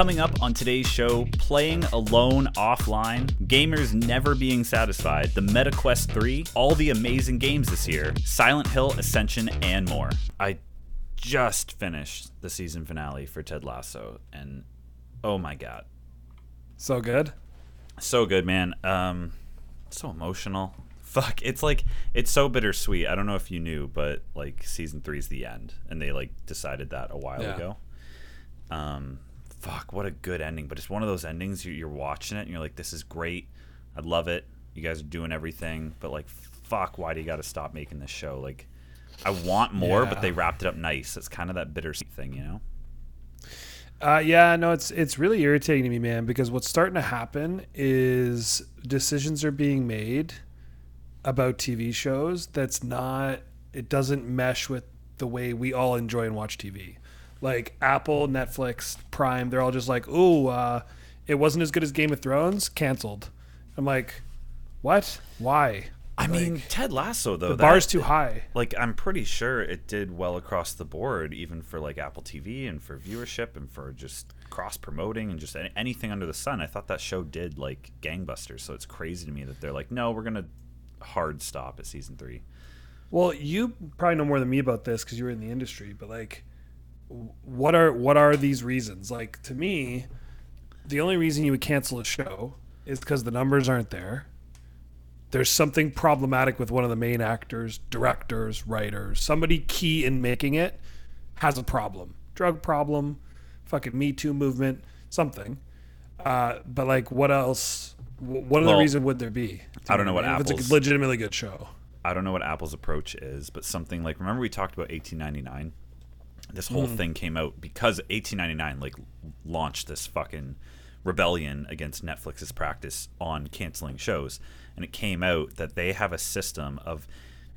Coming up on today's show, playing alone offline, gamers never being satisfied, the MetaQuest 3, all the amazing games this year, Silent Hill Ascension, and more. I just finished the season finale for Ted Lasso, and oh my god, So good. so good, man. Um, so emotional. Fuck, it's like it's so bittersweet. I don't know if you knew, but like season three is the end, and they like decided that a while Yeah. ago. Um, fuck, what a good ending! But it's one of those endings you- you're watching it and you're like, this is great. I love it. You guys are doing everything, but like, fuck, why do you got to stop making this show? Like, I want more, but they wrapped it up nice. It's kind of that bittersweet thing, you know? Uh, yeah, no, it's it's really irritating to me, man, because what's starting to happen is decisions are being made about TV shows that's not it doesn't mesh with the way we all enjoy and watch TV. Like Apple, Netflix, Prime, they're all just like, "Ooh, uh, it wasn't as good as Game of Thrones, canceled." I'm like, "What? Why?" I mean, Ted Lasso though. The that- bar's too high. like I'm pretty sure it did well across the board, even for like Apple TV and for viewership and for just cross promoting and just any- anything under the sun. I thought that show did like gangbusters, so it's crazy to me that they're like, no, we're gonna hard stop at season three. Well, you probably know more than me about this because you were in the industry, but like, what are what are these reasons? Like to me, the only reason you would cancel a show is because the numbers aren't there. There's something problematic with one of the main actors, directors, writers. Somebody key in making it has a problem, drug problem, fucking Me Too movement, something. Uh, but like, what else? What other Well, reason would there be? I don't know what If It's a legitimately good show. I don't know what Apple's approach is, but something like remember we talked about 1899. This whole hmm. thing came out because 1899 like launched this fucking rebellion against Netflix's practice on canceling shows, and it came out that they have a system of.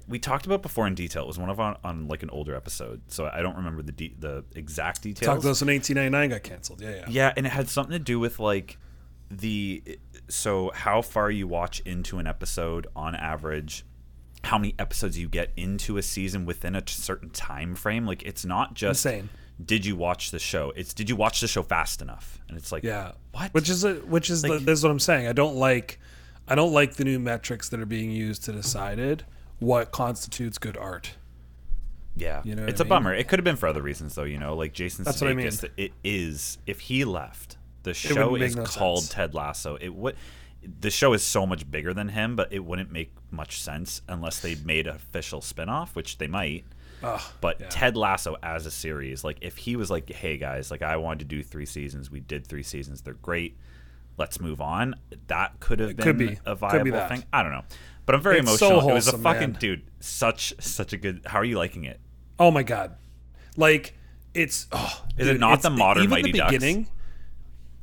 We talked about before in detail. It was one of on, on like an older episode, so I don't remember the de- the exact details. Talk to us when 1899 got canceled. Yeah, yeah. Yeah, and it had something to do with like the so how far you watch into an episode on average, how many episodes you get into a season within a certain time frame. Like it's not just Insane. did you watch the show? It's did you watch the show fast enough? And it's like Yeah. what? Which is a, which is the, this is what I'm saying. I don't like I don't like the new metrics that are being used to decided what constitutes good art. yeah, you know it's I a mean? bummer. It could have been for other reasons though. You know, like Jason That's what I mean. It is if he left, the show is no called sense. Ted Lasso. It would. The show is so much bigger than him, but it wouldn't make much sense unless they made an official spin-off, which they might. But yeah. Ted Lasso as a series, like if he was like, "Hey guys, like I wanted to do three seasons. We did three seasons. They're great. Let's move on." That could have been could be. a Could be viable thing. I don't know, but I'm very It's so emotional. it was a fucking man. dude. Such such a good. How are you liking it? Oh my god. Like it's oh, Is it not the modern Mighty the Ducks?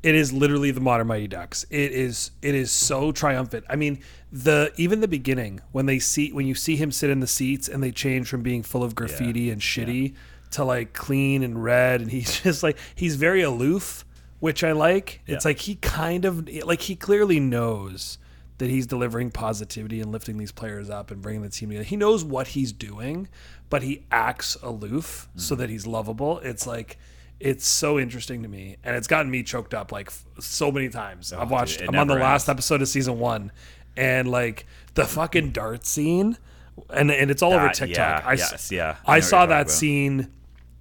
It is literally the modern Mighty Ducks. It is it is so triumphant. I mean, the even the beginning when they see when you see him sit in the seats and they change from being full of graffiti and shitty to like clean and red and he's just like he's very aloof, which I like. It's like he kind of like he clearly knows that he's delivering positivity and lifting these players up and bringing the team together. He knows what he's doing, but he acts aloof mm. so that he's lovable. It's like it's so interesting to me, and it's gotten me choked up like f- so many times. I've watched. dude, I'm on the never last episode of season one, and like the fucking dart scene, and and it's all over TikTok. yeah, I, yes, yeah. I I saw that about. scene.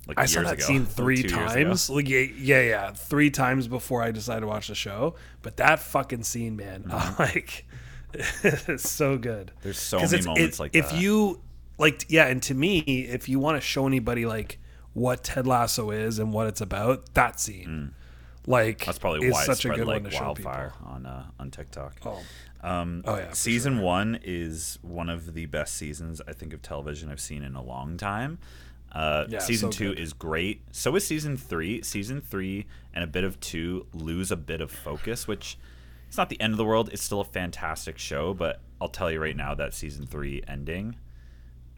Like I saw that ago, scene three ago. times. Like, yeah, yeah, yeah, three times before I decided to watch the show. But that fucking scene, man, I'm like, it's so good. Mm-hmm. There's so many moments it- like if that. you like, yeah, and to me, if you want to show anybody like what Ted Lasso is and what it's about, that scene, like, Mm. That's probably is why such a good like one to show wildfire people. on uh, on TikTok. Oh, Um, Oh, yeah, season one is one of the best seasons I think of television I've seen in a long time. Uh, Yeah, season so two good. is great. So is season three. Season three and a bit of two lose a bit of focus, which it's not the end of the world. It's still a fantastic show, but I'll tell you right now that season three ending.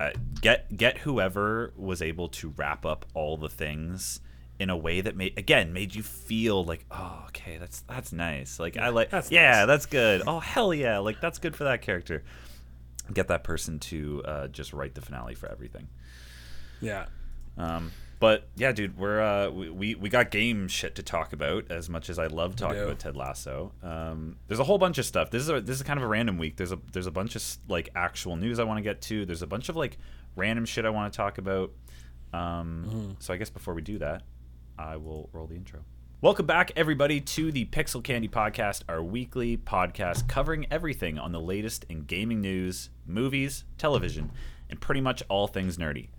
Uh, get get whoever was able to wrap up all the things in a way that made again made you feel like oh okay that's that's nice. Like I like that's yeah nice. that's good. Oh hell yeah. Like that's good for that character. Get that person to uh, just write the finale for everything. Yeah. um, But yeah, dude, we're uh, we, we got game shit to talk about. As much as I love talking about Ted Lasso, um, there's a whole bunch of stuff. This is a this is kind of a random week. There's a there's a bunch of like actual news I want to get to. There's a bunch of like random shit I want to talk about. Um, So I guess before we do that, I will roll the intro. Welcome back, everybody, to the Pixel Candy Podcast, our weekly podcast covering everything on the latest in gaming news, movies, television, and pretty much all things nerdy.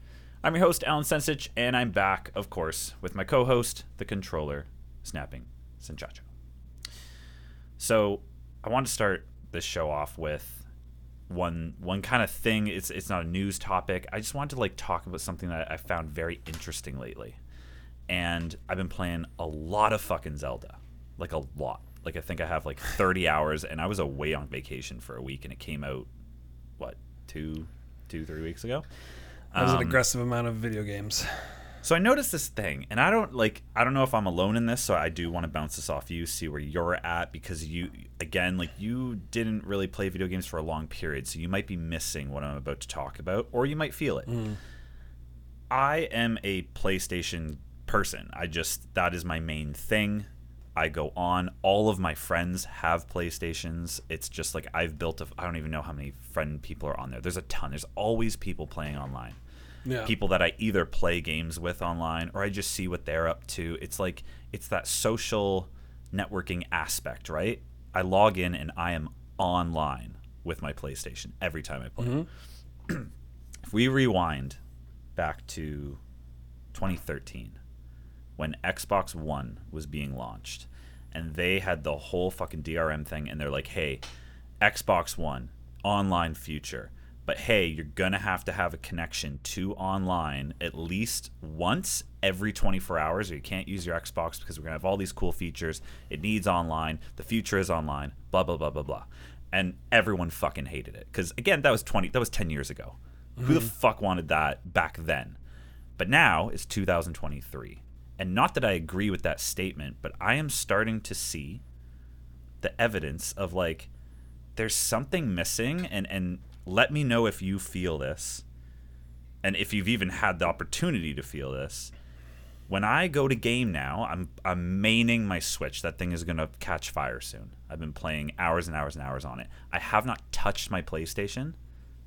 I'm your host, Alan Sensich, and I'm back, of course, with my co host, the controller, Snapping Senchacho. So I want to start this show off with one one kind of thing. It's it's not a news topic. I just wanted to like talk about something that I found very interesting lately. And I've been playing a lot of fucking Zelda. Like a lot. Like I think I have like 30 hours and I was away on vacation for a week and it came out what, two two, three weeks ago? That was an Um, aggressive amount of video games. so I noticed this thing, and I don't like. I don't know if I'm alone in this, so I do want to bounce this off you, see where you're at, because you, again, like you didn't really play video games for a long period, so you might be missing what I'm about to talk about, or you might feel it. I am a PlayStation person. I just that is my main thing. I go on. All of my friends have PlayStations. It's just like I've built a. I don't even know how many friend people are on there. There's a ton. There's always people playing online Yeah. people that I either play games with online or I just see what they're up to. It's like it's that social networking aspect, right? I log in and I am online with my PlayStation every time I play. Mm-hmm. if we rewind back to 2013 when Xbox One was being launched and they had the whole fucking DRM thing and they're like, "Hey, Xbox One online future. But hey, you're going to have to have a connection to online at least once every 24 hours or you can't use your Xbox because we're going to have all these cool features. It needs online. The future is online. Blah blah blah blah blah." And everyone fucking hated it cuz again, that was 20 that was 10 years ago. Who the mm-hmm. fuck wanted that back then? But now it's 2023. And not that I agree with that statement, but I am starting to see the evidence of like there's something missing and and let me know if you feel this and if you've even had the opportunity to feel this when i go to game now i'm i'm maining my switch that thing is going to catch fire soon i've been playing hours and hours and hours on it i have not touched my playstation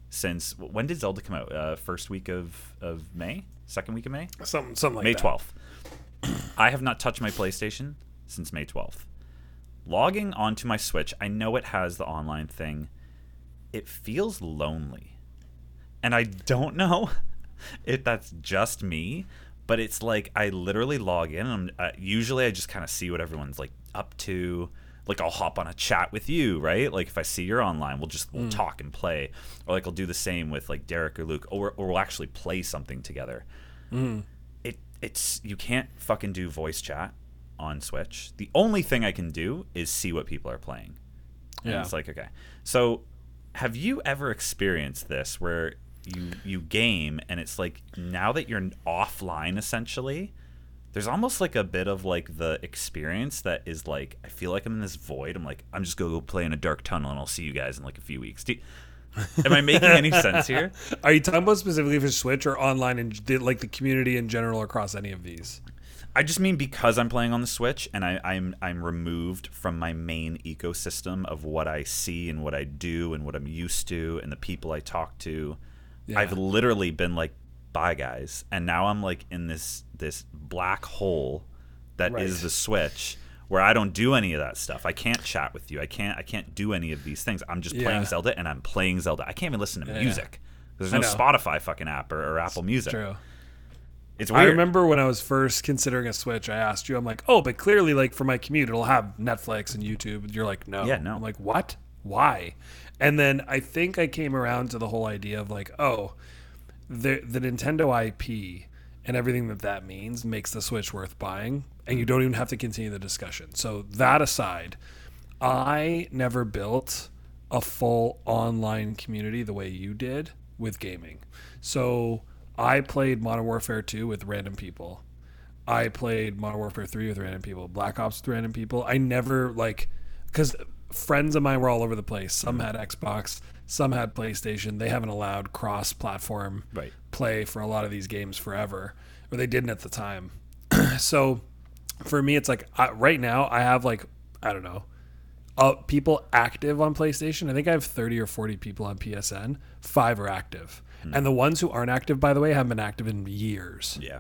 since when did zelda come out uh, first week of of may second week of may Something, something like May. 12th. I have not touched my PlayStation since May 12th. Logging onto my Switch, I know it has the online thing. It feels lonely. And I don't know if that's just me, but it's like I literally log in and I'm, uh, usually I just kind of see what everyone's like up to. Like I'll hop on a chat with you, right? Like if I see you're online, we'll just we'll talk and play, or like I'll do the same with like Derek or Luke, or or we'll actually play something together it it's you can't fucking do voice chat on Switch. The only thing I can do is see what people are playing. And Yeah. it's like okay. So have you ever experienced this where you you game and it's like now that you're offline essentially there's almost like a bit of like the experience that is like I feel like I'm in this void. I'm like I'm just gonna go play in a dark tunnel and I'll see you guys in like a few weeks. Do am I making any sense here? Are you talking about specifically for Switch or online and like the community in general across any of these? I just mean because I'm playing on the Switch and I, I'm I'm removed from my main ecosystem of what I see and what I do and what I'm used to and the people I talk to. Yeah. I've literally been like, "Bye, guys," and now I'm like in this this black hole that is Right. the Switch, where I don't do any of that stuff. I can't chat with you. I can't I can't do any of these things. I'm just playing Zelda and I'm playing Zelda. I can't even listen to Yeah. music. There's no. Spotify fucking app or, or Apple Music. True. It's weird. I remember when I was first considering a Switch, I asked you, I'm like, oh, but clearly, like for my commute, it'll have Netflix and YouTube. And you're like, no. Yeah, no. I'm like, what? Why? And then I think I came around to the whole idea of like, oh, the the Nintendo IP and everything that that means makes the Switch worth buying, and you mm. don't even have to continue the discussion. So that aside, I never built a full online community the way you did with gaming. So I played Modern Warfare 2 with random people. I played Modern Warfare 3 with random people, Black Ops with random people. I never like cuz friends of mine were all over the place. Some had Xbox, some had PlayStation. They haven't allowed cross-platform Right. play for a lot of these games forever. or they didn't at the time. so for me, it's like I, right now I have like I don't know, uh, people active on PlayStation. I think I have thirty or forty people on PSN. Five are active, and the ones who aren't active, by the way, haven't been active in years. Yeah.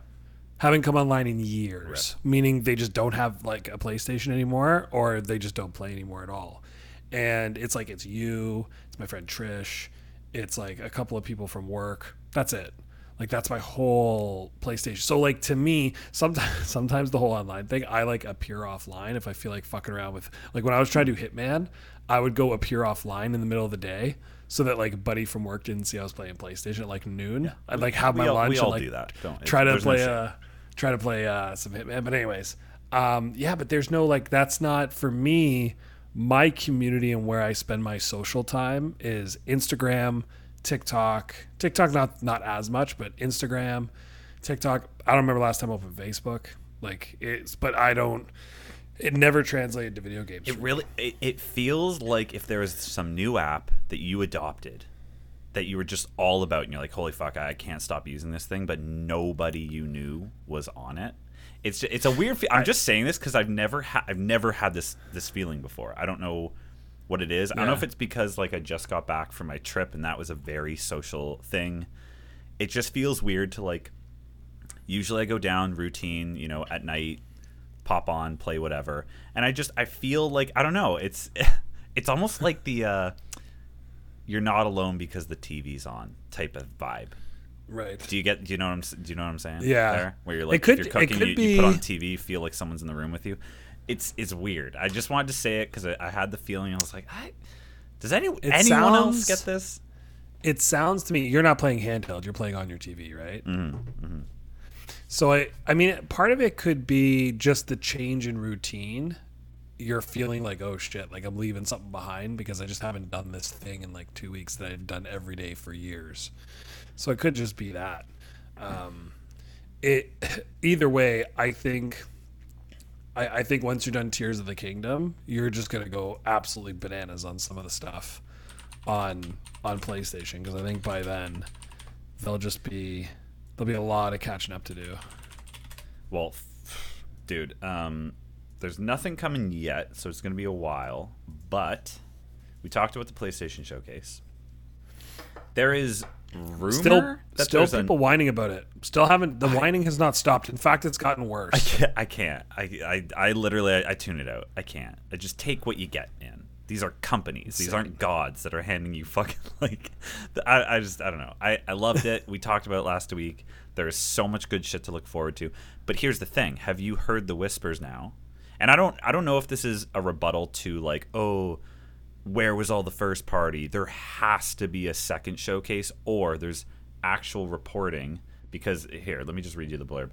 Haven't come online in years, meaning they just don't have like a PlayStation anymore, or they just don't play anymore at all. And it's like it's you, it's my friend Trish, it's like a couple of people from work. That's it. Like that's my whole PlayStation. So like to me, sometimes sometimes the whole online thing, I like appear offline if I feel like fucking around with like when I was trying to do Hitman, I would go appear offline in the middle of the day so that like buddy from work didn't see I was playing PlayStation at like noon. I'd like have my all, lunch we all and like do that. Don't try to no play shame. uh try to play uh some Hitman. But anyways, um yeah, but there's no like that's not for me. My community and where I spend my social time is Instagram, TikTok. TikTok not not as much, but Instagram, TikTok. I don't remember last time I opened Facebook. Like it's, but I don't. It never translated to video games. It really it, it feels like if there was some new app that you adopted that you were just all about and you're like holy fuck I can't stop using this thing but nobody you knew was on it. It's it's a weird fe- I'm just saying this cuz I've never had I've never had this this feeling before. I don't know what it is. I don't know if it's because like I just got back from my trip and that was a very social thing. It just feels weird to like usually I go down routine, you know, at night, pop on, play whatever. And I just I feel like I don't know, it's it's almost like the uh you're not alone because the TV's on type of vibe. right. Do you get do you know what I'm do you know what I'm saying? Yeah. There? Where you're It like could- if you're cooking could you, you put on TV, feel like someone's in the room with you. It's it's weird. I just wanted to say it cuz I, I had the feeling I was like, I does any anyone else get this? It sounds to me you're not playing handheld. You're playing on your TV, right? Mm-hmm, So I, I mean, part of it could be just the change in routine. You're feeling like, oh shit, like I'm leaving something behind because I just haven't done this thing in like two weeks that I've done every day for years. So it could just be that. Um, it either way, I think. I, I think once you're done Tears of the Kingdom, you're just gonna go absolutely bananas on some of the stuff on on PlayStation because I think by then there'll just be there'll be a lot of catching up to do. Well, dude, um, there's nothing coming yet, so it's going to be a while. But we talked about the PlayStation Showcase. There is rumor Still, still an- people whining about it. Still haven't. The whining has not stopped. In fact, it's gotten worse. I can't. I can't. I, I, I literally, I, I tune it out. I can't. I just take what you get, man. These are companies. These aren't gods that are handing you fucking like. I, I just, I don't know. I, I loved it. We talked about it last week. There is so much good shit to look forward to. But here's the thing: Have you heard the whispers now? And I don't, I don't know if this is a rebuttal to like, oh, where was all the first party? There has to be a second showcase, or there's actual reporting. Because here, let me just read you the blurb.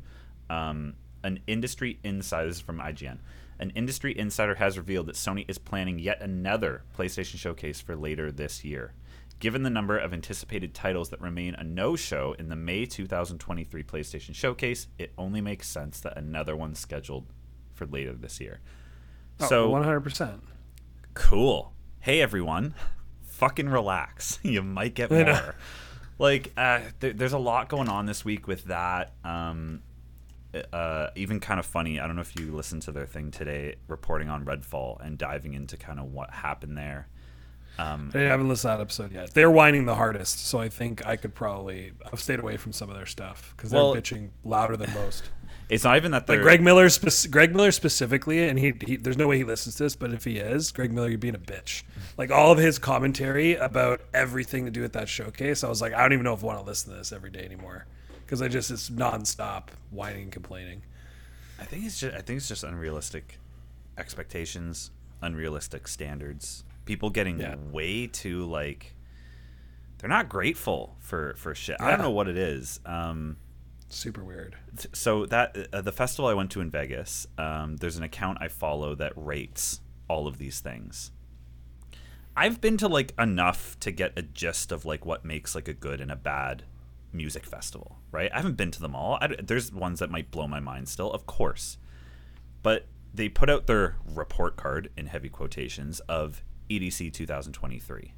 Um, an industry insider, this is from IGN. An industry insider has revealed that Sony is planning yet another PlayStation showcase for later this year. Given the number of anticipated titles that remain a no show in the May 2023 PlayStation showcase, it only makes sense that another one's scheduled for later this year. So, one hundred percent. cool. Hey everyone, fucking relax. you might get more. Like, uh, there, there's a lot going on this week with that. Um, uh, even kind of funny. I don't know if you listened to their thing today, reporting on Redfall and diving into kind of what happened there. Um, I haven't listened to that episode yet. They're whining the hardest, so I think I could probably. I've stayed away from some of their stuff because they're bitching louder than most. It's not even that they're Like Greg Miller, spec- Greg Miller specifically, and he, he, there's no way he listens to this, but if he is, Greg Miller, you're being a bitch. Like all of his commentary about everything to do with that showcase, I was like, I don't even know if I want to listen to this every day anymore because I just it's nonstop whining and complaining. I think it's just I think it's just unrealistic expectations, unrealistic standards. People getting Yeah. way too like they're not grateful for for shit. I don't know what it is. Um, Super weird. so that uh, the festival I went to in Vegas, um, there's an account I follow that rates all of these things. I've been to like enough to get a gist of like what makes like a good and a bad music festival, right? I haven't been to them all. I, there's ones that might blow my mind still, of course, but they put out their report card in heavy quotations of EDC 2023.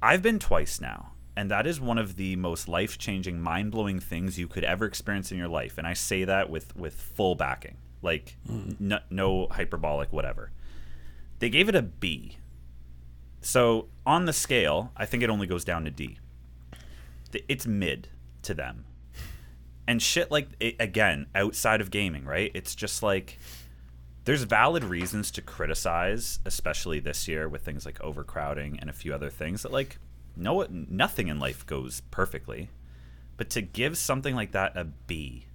I've been twice now, and that is one of the most life-changing, mind-blowing things you could ever experience in your life. And I say that with with full backing, like mm. n- no hyperbolic, whatever. They gave it a B. So on the scale, I think it only goes down to D. It's mid to them. And shit like it, again, outside of gaming, right? It's just like there's valid reasons to criticize, especially this year with things like overcrowding and a few other things that like no nothing in life goes perfectly. But to give something like that a B,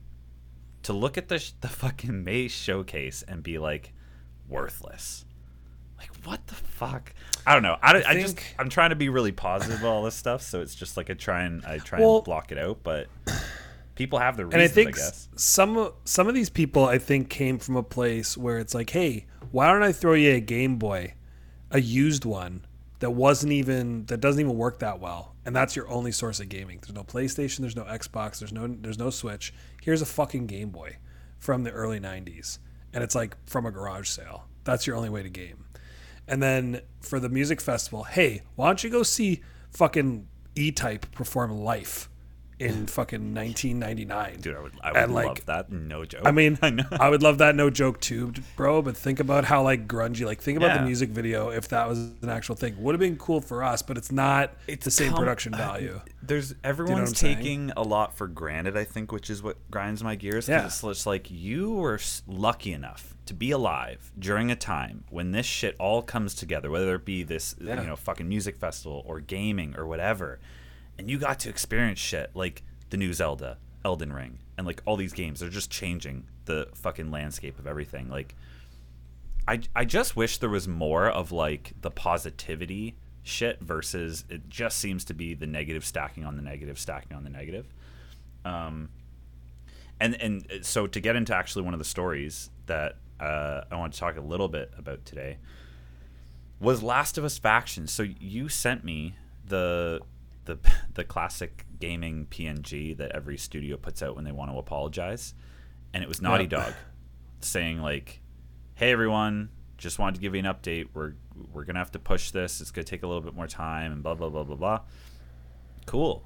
to look at the sh- the fucking May showcase and be like worthless. Like what the fuck? I don't know. I, I, just think- I'm trying to be really positive about all this stuff, so it's just like I try and I try Well- and block it out, but people have their and reasons, I think I guess. some some of these people I think came from a place where it's like, hey, why don't I throw you a Game Boy, a used one that wasn't even that doesn't even work that well, and that's your only source of gaming. There's no PlayStation, there's no Xbox, there's no there's no Switch. Here's a fucking Game Boy from the early '90s, and it's like from a garage sale. That's your only way to game. And then for the music festival, hey, why don't you go see fucking E Type perform Life in fucking 1999? Dude, I would I would And, love like, that. No joke. I mean, I know. I would love that, no joke too, bro. But think about how like grungy, like think about Yeah. the music video. If that was an actual thing, would have been cool for us, but it's not. It's the same com- production uh, value. There's everyone's I'm saying? taking a lot for granted, I think, which is what grinds my gears. Yeah. It's just like you were lucky enough to be alive during a time when this shit all comes together, whether it be this, Yeah. you know, fucking music festival or gaming or whatever, and you got to experience shit like the new Zelda, Elden Ring, and like all these games. They're just changing the fucking landscape of everything. Like, I, I just wish there was more of like the positivity shit versus it just seems to be the negative stacking on the negative stacking on the negative. Um, and and uh, so to get into actually one of the stories that uh, I want to talk a little bit about today was Last of Us faction. So you sent me the the the classic gaming PNG that every studio puts out when they want to apologize, and it was Naughty Yep. Dog saying like, "Hey everyone, just wanted to give you an update. We're we're gonna have to push this. It's gonna take a little bit more time, and blah blah blah blah blah." Cool,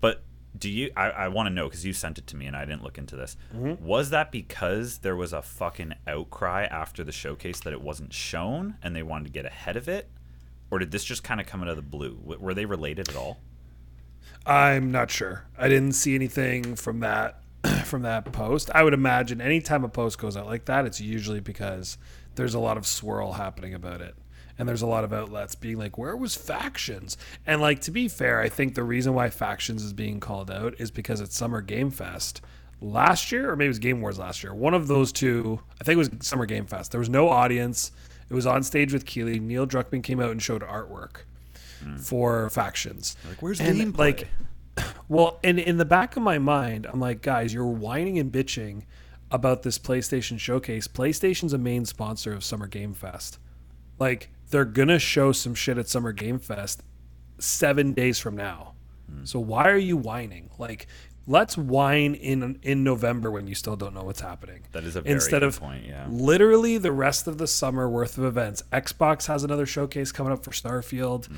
but do you? I, I want to know because you sent it to me and I didn't look into this. Mm-hmm. Was that because there was a fucking outcry after the showcase that it wasn't shown and they wanted to get ahead of it, or did this just kind of come out of the blue? Were they related at all? I'm not sure. I didn't see anything from that from that post. I would imagine anytime a post goes out like that, it's usually because there's a lot of swirl happening about it. And there's a lot of outlets being like, where was factions? And like to be fair, I think the reason why factions is being called out is because it's Summer Game Fest last year, or maybe it was Game Wars last year. One of those two, I think it was Summer Game Fest. There was no audience. It was on stage with Keighley. Neil Druckmann came out and showed artwork for factions. Like, where's And, gameplay? like, well, and in the back of my mind, I'm like, guys, you're whining and bitching about this PlayStation showcase. PlayStation's a main sponsor of Summer Game Fest. Like, they're gonna show some shit at Summer Game Fest seven days from now. Hmm. So why are you whining? Like, let's whine in in November when you still don't know what's happening. That is a very instead good of point, yeah. literally the rest of the summer worth of events. Xbox has another showcase coming up for Starfield.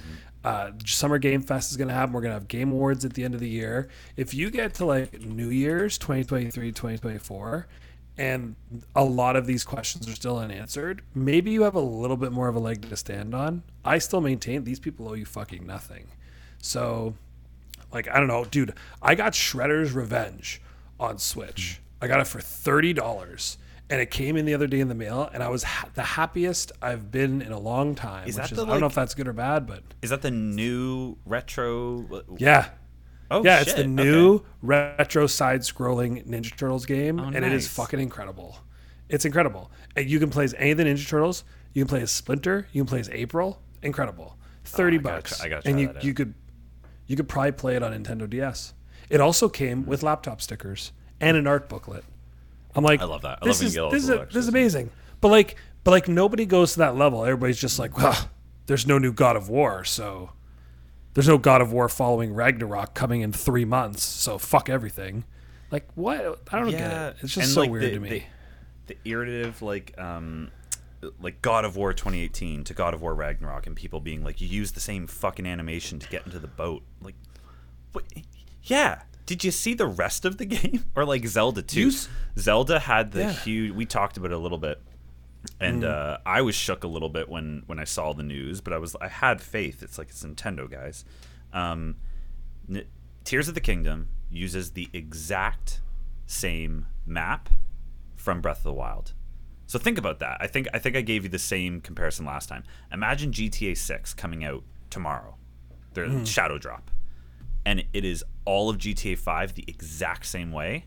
Uh, summer Game Fest is going to happen. We're going to have Game Awards at the end of the year. If you get to like New Year's 2023, 2024, and a lot of these questions are still unanswered, maybe you have a little bit more of a leg to stand on. I still maintain these people owe you fucking nothing. So, like, I don't know, dude, I got Shredder's Revenge on Switch. Hmm. I got it for $30 and it came in the other day in the mail and I was ha- the happiest I've been in a long time. Is which that is, the, I don't know if that's good or bad, but Is that the new retro? Uh, yeah. Oh, yeah, it's the new okay. retro side-scrolling Ninja Turtles game, oh, and it is nice. fucking incredible. It's incredible. And you can play as any of the Ninja Turtles. You can play as Splinter. You can play as April. Incredible. Thirty Oh, bucks, try- I gotta and you that out. you could you could probably play it on Nintendo DS. It also came with laptop stickers and an art booklet. I'm like, I love that. I this love is this is little this is amazing. But like, but like nobody goes to that level. Everybody's just like, well, there's no new God of War, so there's no God of War following Ragnarok coming in three months, so fuck everything. Like what? I don't get it. It's just and, so like, weird the, to me. The, the irritative, like, um, like God of War 2018 to God of War Ragnarok, and people being like, "You use the same fucking animation to get into the boat." Like, what? Yeah. Did you see the rest of the game, or like Zelda 2? S- Zelda had the Yeah. huge. We talked about it a little bit, and Mm. uh, I was shook a little bit when when I saw the news, but I was I had faith. It's like it's Nintendo, guys. Um, N- Tears of the Kingdom uses the exact same map from Breath of the Wild. So think about that. I think I think I gave you the same comparison last time. Imagine GTA 6 coming out tomorrow. The hmm. Shadow Drop. And it is all of GTA 5 the exact same way,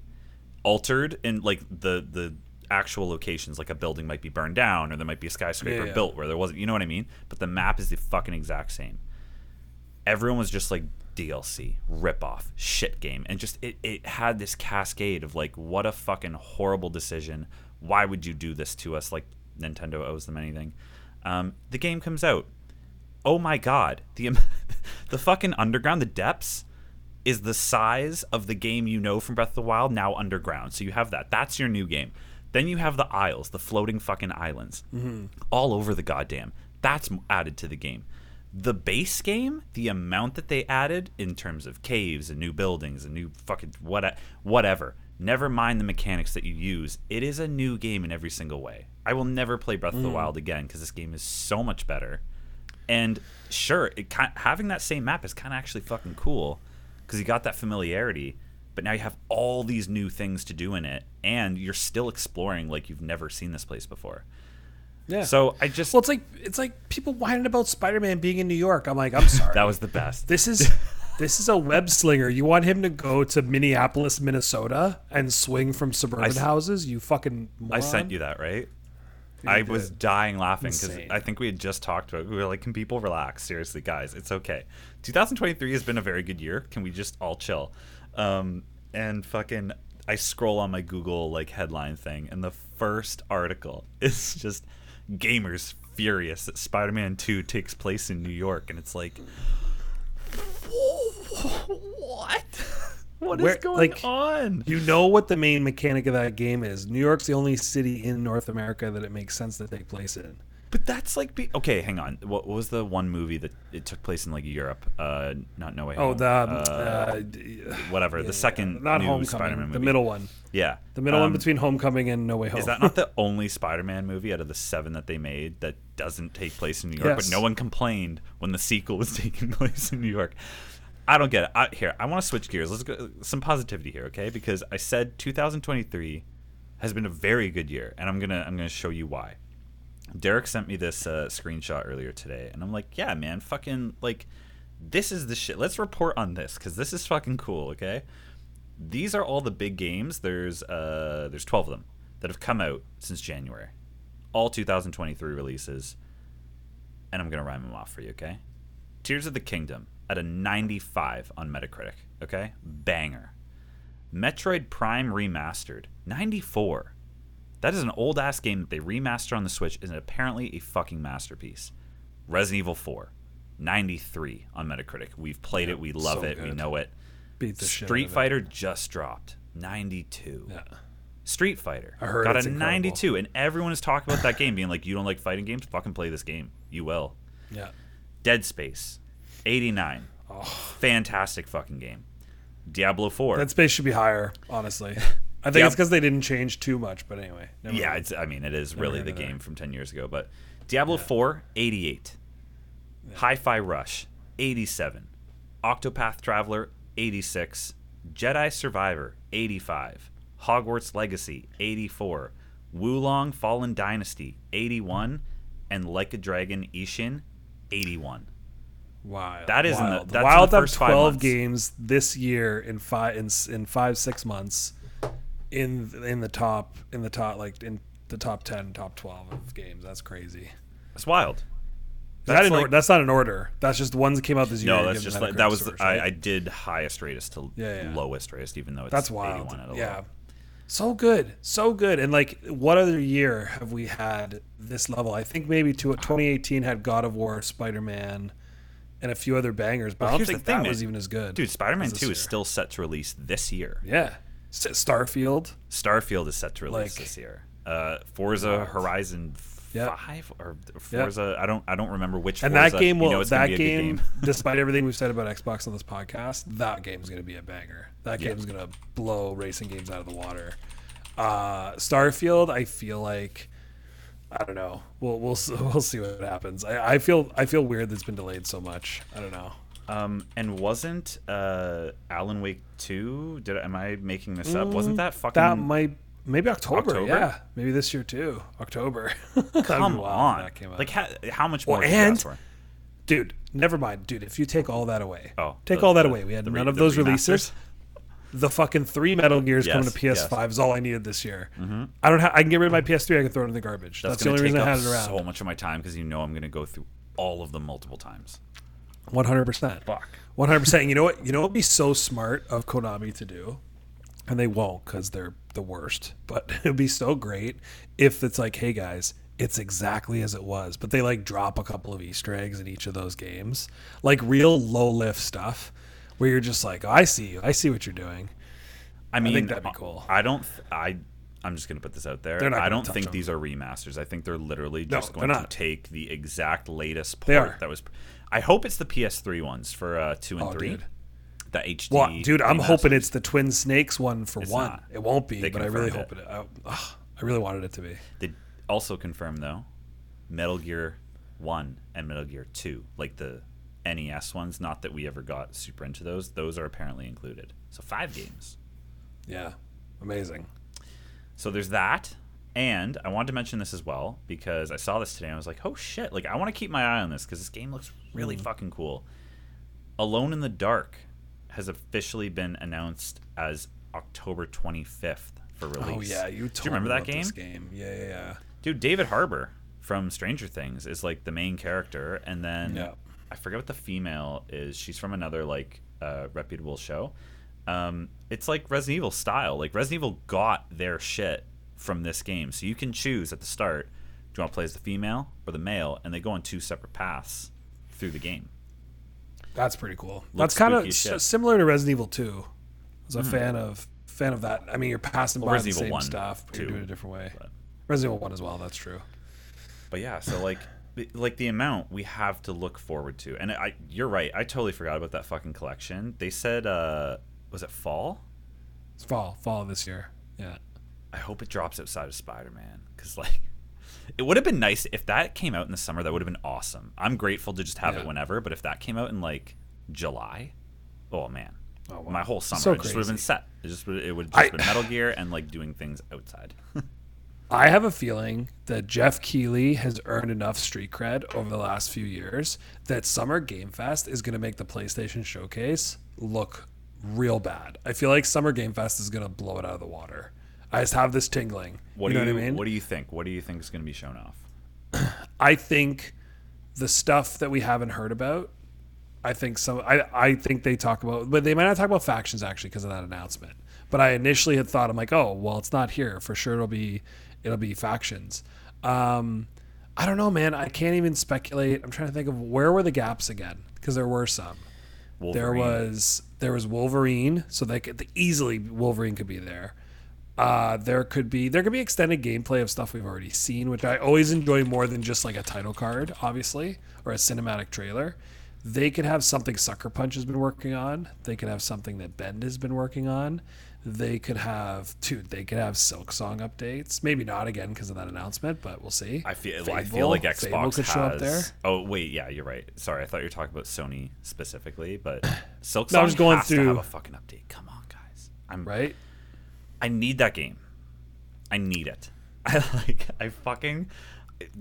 altered in like the the actual locations like a building might be burned down or there might be a skyscraper Yeah, yeah. built where there wasn't, you know what I mean? But the map is the fucking exact same everyone was just like DLC, rip off, shit game. And just it, it had this cascade of like, what a fucking horrible decision. Why would you do this to us? Like Nintendo owes them anything. Um, the game comes out. Oh my god. The the fucking underground, the depths is the size of the game you know from Breath of the Wild now underground. So you have that. That's your new game. Then you have the isles, the floating fucking islands, all over the goddamn. That's added to the game. The base game, the amount that they added in terms of caves and new buildings and new fucking what whatever. Never mind the mechanics that you use. It is a new game in every single way. I will never play Breath of the hmm. Wild again because this game is so much better. And sure, it having that same map is kind of actually fucking cool because you got that familiarity. But now you have all these new things to do in it, and you're still exploring like you've never seen this place before. Yeah. So I just well, it's like it's like people whining about Spider-Man being in New York. I'm like, I'm sorry. that was the best. This is this is a web slinger. You want him to go to Minneapolis, Minnesota, and swing from suburban s- houses? You fucking. Moron. I sent you that, right? I was dying laughing because I think we had just talked about. We were like, "Can people relax? Seriously, guys, it's okay." 2023 has been a very good year. Can we just all chill? Um, and fucking, I scroll on my Google like headline thing, and the first article is just gamers furious that Spider-Man 2 takes place in New York, and it's like, what? What is Where- going like, on? You know what the main mechanic of that game is? New York's the only city in North America that it makes sense to take place in. But that's like be- okay. Hang on. What, what was the one movie that it took place in like Europe? Uh, not No Way Home. Oh, the um, Uh, uh, d- whatever. the second not new Homecoming, Spider-Man movie. the middle one, Yeah, the middle one Um, between Homecoming and No Way Home. Is that not the only Spider-Man movie out of the seven that they made that doesn't take place in New York? But no one complained when the sequel was taking place in New York. I don't get it. I, here, I want to switch gears. Let's go some positivity here, okay? Because I said 2023 has been a very good year, and I'm gonna I'm gonna show you why. Derek sent me this uh, screenshot earlier today, and I'm like, yeah, man, fucking like, this is the shit. Let's report on this because this is fucking cool. Okay, these are all the big games. There's uh, there's 12 of them that have come out since January, all 2023 releases, and I'm gonna rhyme them off for you. Okay, Tears of the Kingdom at a 95 on Metacritic. Okay, banger. Metroid Prime Remastered 94. That is an old ass game that they remaster on the Switch and apparently a fucking masterpiece. Resident Evil 4, 93 on Metacritic. We've played it, we love so it, we know it. Beat the Street. Fighter just dropped, 92. Yeah. Street Fighter I heard got a incredible. 92, and everyone is talking about that game, being like, "You don't like fighting games? Fucking play this game. You will." Yeah. Dead Space, 89. Oh. Fantastic fucking game. Diablo 4. That space should be higher, honestly. I think Yeah. it's because they didn't change too much, but anyway. yeah, it's, I mean, it is really the that. game from 10 years ago. But Diablo 4, 88. Hi Fi Rush, 87. Octopath Traveler, 86. Jedi Survivor, 85. Hogwarts Legacy, 84. Wo Long Fallen Dynasty, 81. And Like a Dragon Ishin, 81. Wild. That is in the- wild. that's in the first twelve games this year in five in, in five six months in in the top in the top like in the top ten top twelve of games. That's crazy. That's wild. That's, not like- or, that's not an order. That's just the ones that came out this year. No, that's just like that was scores, I, right? I did highest rated to Yeah, yeah. lowest rated, even though it's That's wild. 81 at Yeah. low. So good. So good. And like what other year have we had this level? I think maybe to uh, 2018 had God of War, Spider-Man, and a few other bangers, but I don't think thing, that man. was even as good. Dude, Spider-Man as this 2 is still set to release this year. Yeah. Starfield. Starfield is set to release Like- this year. Uh, Forza Horizon Yeah. five or Forza. I don't I don't remember which. And Forza. that game You will know that good game, despite everything we've said about Xbox on this podcast, that game's gonna be a banger. That Yeah. game's gonna blow racing games out of the water. Uh, Starfield, I feel like I don't know. We'll we'll we'll see what happens. I, I feel I feel weird that it's been delayed so much. I don't know. Um, and wasn't uh, Alan Wake two? Did am I making this up? Wasn't that fucking? Mm, That might maybe October, October? Yeah, maybe this year too. October. Come on! that came out. Like how, how much more? could you and- for? dude, never mind, dude. If you take all that away, Oh, take the- all that the- away. We had the re- none of those remasters? releases. The fucking three Metal Gears coming to PS5 yes. is all I needed this year. Mm-hmm. I don't. Ha- I can get rid of my PS3. I can throw it in the garbage. That's, That's, the only take reason I up had it around. so much of my time because you know I'm gonna go through all of them multiple times. One hundred percent. Fuck. One hundred percent. You know what? You know what would be so smart of Konami to do, and they won't because they're the worst. But it would be so great if it's like, hey guys, it's exactly as it was. But they like drop a couple of Easter eggs in each of those games, like real low lift stuff, where you're just like, oh, I see you. I see what you're doing. I mean, that'd be cool. I don't. th- I. I'm just gonna put this out there. I don't think them. these are remasters. I think they're literally just they're going to take the exact latest port that was. I hope it's the PS3 ones for uh, two and Oh, three. dude. The HD. Well, dude, I'm hoping it's the Twin Snakes one for It's one. not. It won't be, They but I really confirmed hope it. I, I really wanted it to be. They also confirmed though, Metal Gear One and Metal Gear Two, like the NES ones. Not that we ever got super into those. Those are apparently included. So five games. Yeah, amazing. So there's that. And I wanted to mention this as well because I saw this today and I was like, oh shit, like I want to keep my eye on this because this game looks really Mm-hmm. fucking cool. Alone in the Dark has officially been announced as October 25th for release. Oh yeah, you told Do you remember me that game? Game, yeah, yeah, yeah. Dude, David Harbour from Stranger Things is like the main character, and then Yeah. I forget what the female is. She's from another like uh, reputable show. Um, it's like Resident Evil style. Like Resident Evil got their shit from this game, so you can choose at the start. Do you want to play as the female or the male? And they go on two separate paths through the game. That's pretty cool. Looks That's kind of similar to Resident Evil 2. I was a fan of fan of that. I mean, you're passing Well, by Resident the Evil same 1 stuff, but you're doing it a different way. but- Resident Evil 1 as well. That's true. But yeah, so like like the amount we have to look forward to. And I you're right. I totally forgot about that fucking collection. They said uh was it fall? It's fall, fall this year. Yeah. I hope it drops outside of Spider-Man cuz like it would have been nice if that came out in the summer. That would have been awesome. I'm grateful to just have Yeah. it whenever, but if that came out in like July, oh man. Oh, wow. My whole summer So it just would have been set. It just would it would have I- just been Metal Gear and like doing things outside. I have a feeling that Geoff Keighley has earned enough street cred over the last few years that Summer Game Fest is going to make the PlayStation Showcase look real bad. I feel like Summer Game Fest is going to blow it out of the water. I just have this tingling. What you do know you what I mean? what do you think? What do you think is going to be shown off? I think the stuff that we haven't heard about, I think some. I I think they talk about, but they might not talk about factions actually because of that announcement. But I initially had thought, I'm like, oh well, it's not here for sure. It'll be it'll be factions. Um, I don't know, man. I can't even speculate. I'm trying to think of where were the gaps again because there were some. There was there was Wolverine, so they could easily Wolverine could be there. Uh, there could be there could be extended gameplay of stuff we've already seen, which I always enjoy more than just like a title card, obviously, or a cinematic trailer. They could have something Sucker Punch has been working on. They could have something that Bend has been working on. They could have, dude. They could have Silksong updates. Maybe not again because of that announcement, but we'll see. I feel I feel like Fable Xbox could has. show up there. Oh wait, yeah, you're right. Sorry, I thought you were talking about Sony specifically, but Silk No, I'm Song just going has to have a fucking update. Come on, guys. I'm Right? I need that game. I need it. I like. I fucking,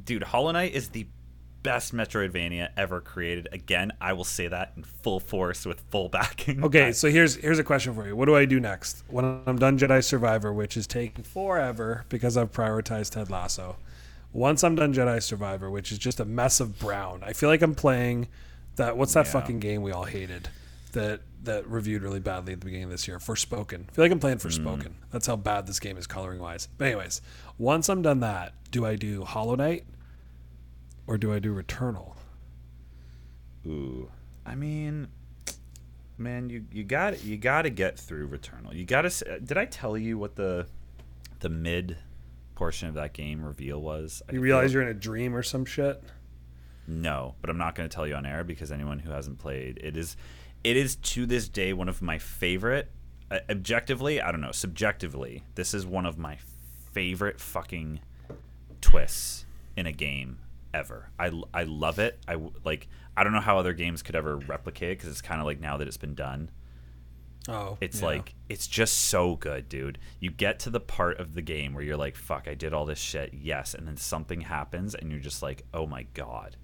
dude. Hollow Knight is the best Metroidvania ever created. Again, I will say that in full force with full backing. Okay, so here's here's a question for you. What do I do next when I'm done Jedi Survivor, which is taking forever because I've prioritized Ted Lasso? Once I'm done Jedi Survivor, which is just a mess of brown, I feel like I'm playing that. What's that Yeah. fucking game we all hated that that reviewed really badly at the beginning of this year? Forspoken. I feel like I'm playing hmm. Forspoken. That's how bad this game is coloring wise. But anyways, once I'm done that, do I do Hollow Knight or do I do Returnal? Ooh, I mean, man, you you got you got to get through Returnal. You got to. Did I tell you what the the mid portion of that game reveal was. I You feel- realize you're in a dream or some shit. No, but I'm not going to tell you on air because anyone who hasn't played, it is, it is to this day one of my favorite. Uh, objectively, I don't know. Subjectively, this is one of my favorite fucking twists in a game ever. I, I love it. I like. I don't know how other games could ever replicate it because it's kind of like now that it's been done. Oh, It's yeah. like it's just so good, dude. You get to the part of the game where you're like, "Fuck, I did all this shit." Yes, and then something happens and you're just like, "Oh my god."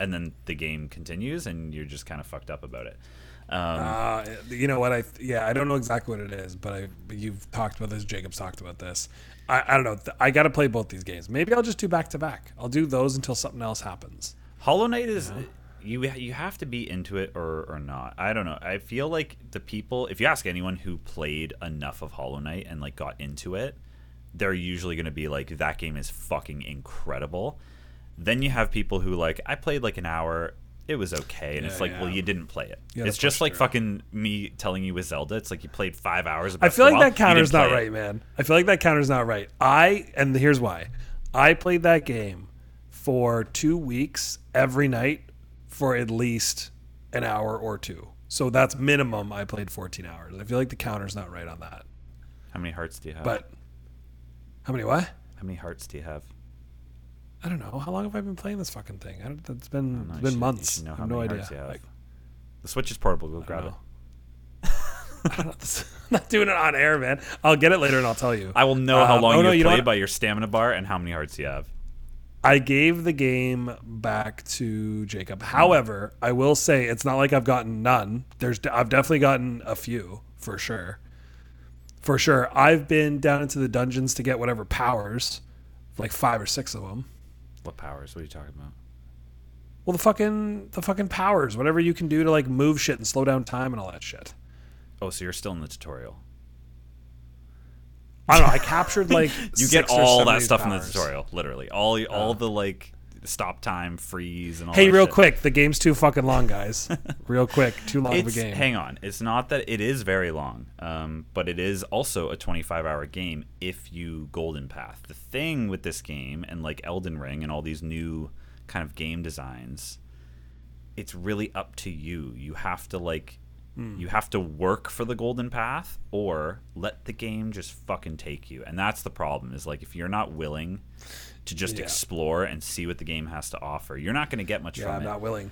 And then the game continues and you're just kind of fucked up about it. Um, Uh, you know what? I yeah, I don't know exactly what it is, but I but you've talked about this. Jacob's talked about this. I, I don't know. I got to play both these games. Maybe I'll just do back to back. I'll do those until something else happens. Hollow Knight is you you have to be into it or or not. I don't know. I feel like the people if you ask anyone who played enough of Hollow Knight and like got into it, they're usually going to be like that game is fucking incredible. Then you have people who like I played like an hour, it was okay and it's like, yeah. well you didn't play it. It's just like fucking me telling you with Zelda, it's like you played 5 hours of I feel like that Wild, counter's didn't right, it. man. I feel like that counter's not right. I and here's why. I played that game for two weeks every night for at least an hour or two. So that's minimum. I played 14 hours. I feel like the counter's not right on that. How many hearts do you have? But how many? What? How many hearts do you have? I don't know. How long have I been playing this fucking thing? I don't, it's been don't it's been should- months. I how have no idea. have. Like, The Switch is portable, go grab don't it. I don't know. This- I'm not doing it on air, man. I'll get it later and I'll tell you. I will know how Um, long oh, no, you've you played by your stamina bar and how many hearts you have. I gave the game back to Jacob. However, I will say it's not like I've gotten none. There's I've definitely gotten a few for sure. For sure, I've been down into the dungeons to get whatever powers, like five or six of them. What powers? What are you talking about? Well, the fucking the fucking powers, whatever you can do to like move shit and slow down time and all that shit. Oh, so you're still in the tutorial. I don't know. I captured like You get all that stuff in the tutorial, literally. All all the like stop time, freeze, and all. Hey, real shit. quick, the game's too fucking long, guys. real quick, too long of a game. hang on. It's not that it is very long, um, but it is also a 25 hour game if you golden path. The thing with this game and like Elden Ring and all these new kind of game designs, it's really up to you. You have to like you have to work for the golden path or let the game just fucking take you. And that's the problem is like if you're not willing to just Yeah. explore and see what the game has to offer, you're not going to get much yeah, from I'm it. not willing.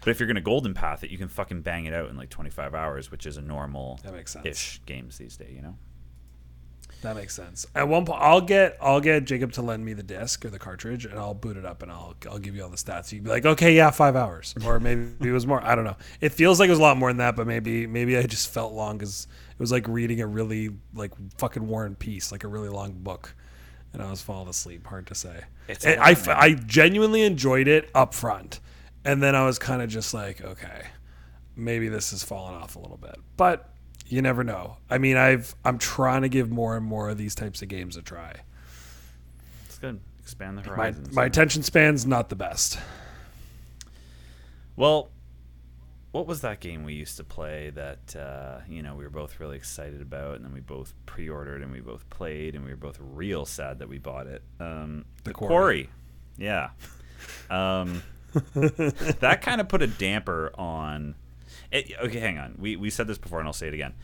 But if you're going to golden path it, you can fucking bang it out in like 25 hours, which is a normal That makes sense. ish games these days, you know? That makes sense. At one point, I'll get I'll get Jacob to lend me the disc or the cartridge, and I'll boot it up, and I'll I'll give you all the stats. You'd be like, okay, yeah, five hours, or maybe it was more. I don't know. It feels like it was a lot more than that, but maybe maybe I just felt long because it was like reading a really like fucking War and Peace, like a really long book, and I was falling asleep. Hard to say. It's And I lot, f- man. I genuinely enjoyed it up front, and then I was kind of just like, okay, maybe this has fallen off a little bit, but you never know. I mean, I've I'm trying to give more and more of these types of games a try. It's good. Expand the My horizons. my attention span's not the best. Well, what was that game we used to play that uh, you know we were both really excited about, and then we both pre-ordered and we both played, and we were both real sad that we bought it. Um, the, Quarry. Quarry. Yeah. Um, that kind of put a damper on. It, okay, hang on. We we said this before, and I'll say it again.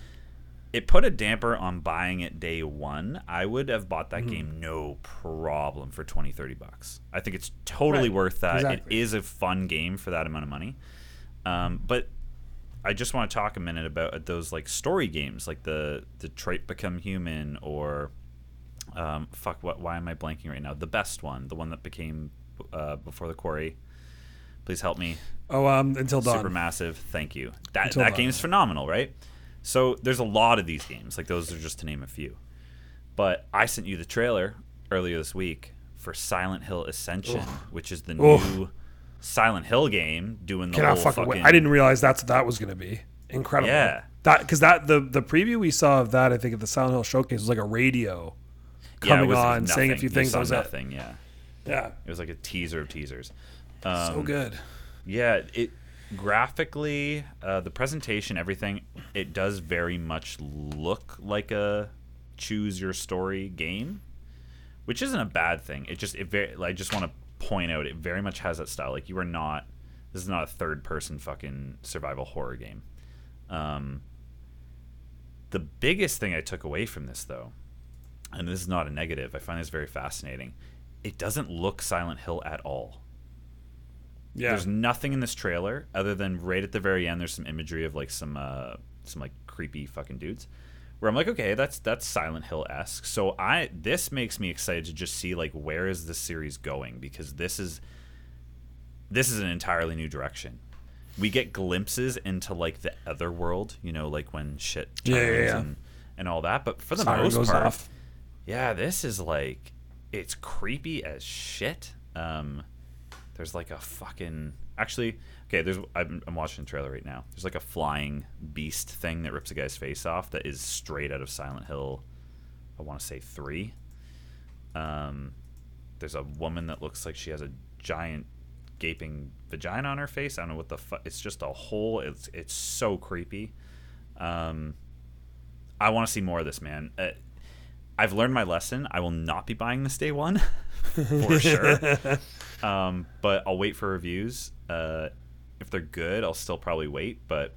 It put a damper on buying it day one. I would have bought that game no problem for 20, 30 bucks. I think it's totally Right. worth that. Exactly. It is a fun game for that amount of money. Um, but I just want to talk a minute about those like story games, like the Detroit Become Human or um, fuck. What? Why am I blanking right now? The best one, the one that became uh, before the quarry. Please help me. Oh, um, until dawn. Supermassive. Thank you. That Until that Dawn, game's yeah. phenomenal, right? So there's a lot of these games. Like those are just to name a few. But I sent you the trailer earlier this week for Silent Hill Ascension, which is the Ugh. new Silent Hill game doing the Cannot whole fucking fucking. I didn't realize that's what that was going to be. Incredible. Yeah. That because that the the preview we saw of that I think at the Silent Hill showcase was like a radio coming was on saying a nothing. few things. That was it. nothing. Yeah, Yeah. it was like a teaser of teasers. so Um, good. Yeah, it graphically, uh, the presentation, everything, it does very much look like a choose your story game, which isn't a bad thing. It just it very I just want to point out it very much has that style. Like you are not this is not a third person fucking survival horror game. Um, the biggest thing I took away from this though, and this is not a negative, I find this very fascinating. It doesn't look Silent Hill at all. Yeah. There's nothing in this trailer other than right at the very end. There's some imagery of like some uh, some like creepy fucking dudes. Where I'm like, okay, that's that's Silent Hill esque. So I this makes me excited to just see like where is this series going because this is this is an entirely new direction. We get glimpses into like the other world, you know, like when shit Yeah, yeah, turns yeah. and and all that. But for the Siren most part, off. yeah, this is like it's creepy as shit. Um, there's like a fucking actually okay. There's I'm, I'm watching the trailer right now. There's like a flying beast thing that rips a guy's face off that is straight out of Silent Hill. I want to say three. Um, there's a woman that looks like she has a giant gaping vagina on her face. I don't know what the fuck. It's just a hole. It's it's so creepy. Um, I want to see more of this, man. Uh, I've learned my lesson. I will not be buying this day one for sure. Um, but I'll wait for reviews. Uh, if they're good, I'll still probably wait. But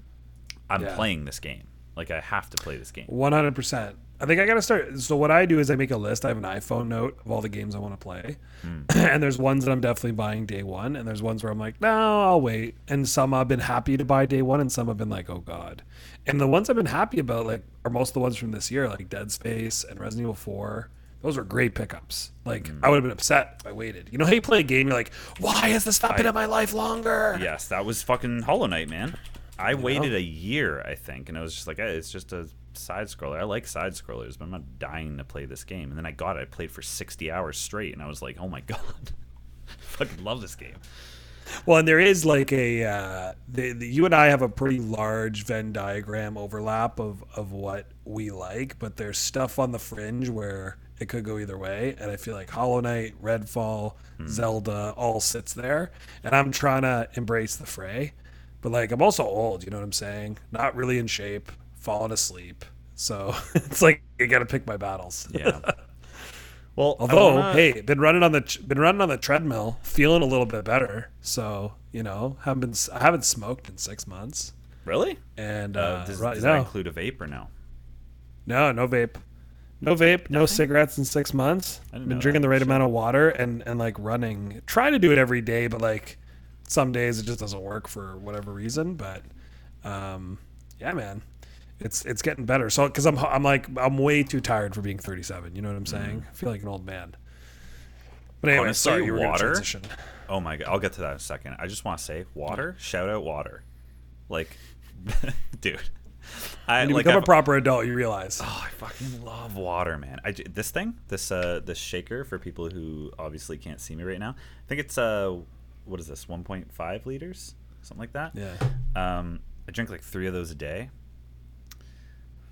I'm Yeah. playing this game. Like I have to play this game. One hundred percent. I think I gotta start. So what I do is I make a list. I have an iPhone note of all the games I want to play, hmm. and there's ones that I'm definitely buying day one, and there's ones where I'm like, no, I'll wait. And some I've been happy to buy day one, and some I've been like, oh god. And the ones I've been happy about, like, are most of the ones from this year, like Dead Space and Resident Evil Four. Those were great pickups. Like I would have been upset if I waited. You know how you play a game, you're like, why has this not been in my life longer? Yes, that was fucking Hollow Knight, man. I waited a year, I think, and I was just like, eh, it's just a side scroller. I like side scrollers, but I'm not dying to play this game. And then I got it. I played for 60 hours straight, and I was like, oh my god, fucking love this game. Well, and there is like a uh, the, the, you and I have a pretty large Venn diagram overlap of of what we like, but there's stuff on the fringe where it could go either way, and I feel like Hollow Knight, Redfall, Zelda all sits there, and I'm trying to embrace the fray, but like I'm also old, you know what I'm saying? Not really in shape, falling asleep, so it's like I got to pick my battles. Yeah. Well, Although, wanna- hey, been running on the been running on the treadmill, feeling a little bit better. So you know, haven't been I haven't smoked in six months, really? and Uh, uh, does does now, that include a vape or no? no, no vape, no vape, no cigarettes in six months. I didn't Been drinking that. the right amount of water and and like running. Try to do it every day, but like some days it just doesn't work for whatever reason. But um, yeah, man. It's, it's getting better. So, because I'm I'm like I'm way too tired for being 37. You know what I'm saying? I feel like an old man. But anyway, Honestly, sorry, you were gonna water- transition. Oh my god, I'll get to that in a second. I just want to say, water. Shout out water. Like, dude, I When you like become I've- a proper adult, you realize. Oh, I fucking love water, man. I this thing, this uh, this shaker for people who obviously can't see me right now. I think it's uh, what is this? 1.5 liters, something like that. Yeah. Um, I drink like three of those a day.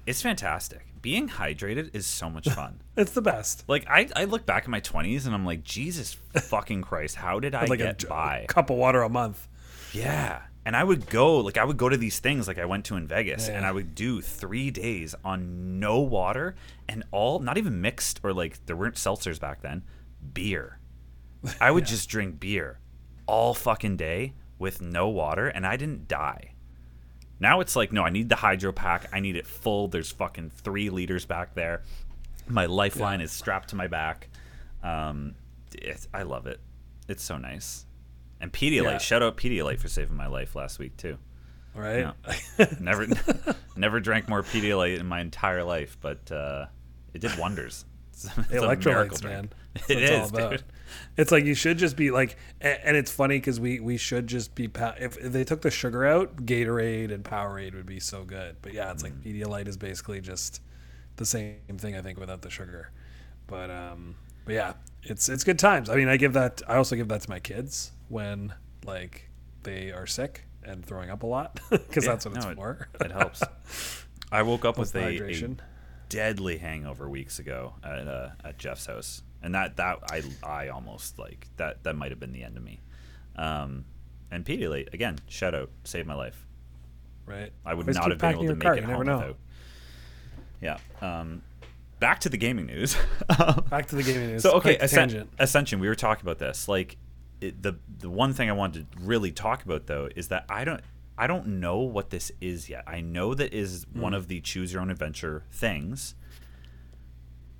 It's fantastic. Being hydrated is so much fun. It's the best. like I, I look back at my 20s and I'm like, Jesus fucking Christ, how did I like get a, by? a cup of water a month. Yeah. And I would go, like, I would go to these things, like I went to in Vegas, Yeah. and I would do three days on no water and all, not even mixed or like, there weren't seltzers back then, beer. I would just drink beer all fucking day with no water, and I didn't die. Now it's like, no, I need the hydro pack. I need it full. There's fucking three liters back there. My lifeline is strapped to my back. Um, it's, I love it. It's so nice. And Pedialyte, Yeah. shout out Pedialyte for saving my life last week too. Right? Never, never drank more Pedialyte in my entire life, but uh, it did wonders. It's, it's a miracle Electrolytes, man. That's all about. dude. It's like you should just be like, and it's funny because we we should just be if they took the sugar out, Gatorade and Powerade would be so good. But yeah, it's like Mm. Pedialyte is basically just the same thing I think without the sugar. But um, but yeah, it's it's good times. I mean, I give that. I also give that to my kids when like they are sick and throwing up a lot because Yeah, that's what it's no, for. It helps. I woke up with the a, a deadly hangover weeks ago at uh, at Jeff's house, and that that I I almost like that that might have been the end of me. Um, and Pedialyte again, shout out, saved my life. right? I would Always not have been able to make cart, it home know. without. Yeah. Um, back to the gaming news. Back to the gaming news. so okay, Quite the Ascen- tangent. Ascension. We were talking about this. Like it, the the one thing I wanted to really talk about though is that I don't I don't know what this is yet. I know that is Hmm. one of the choose your own adventure things,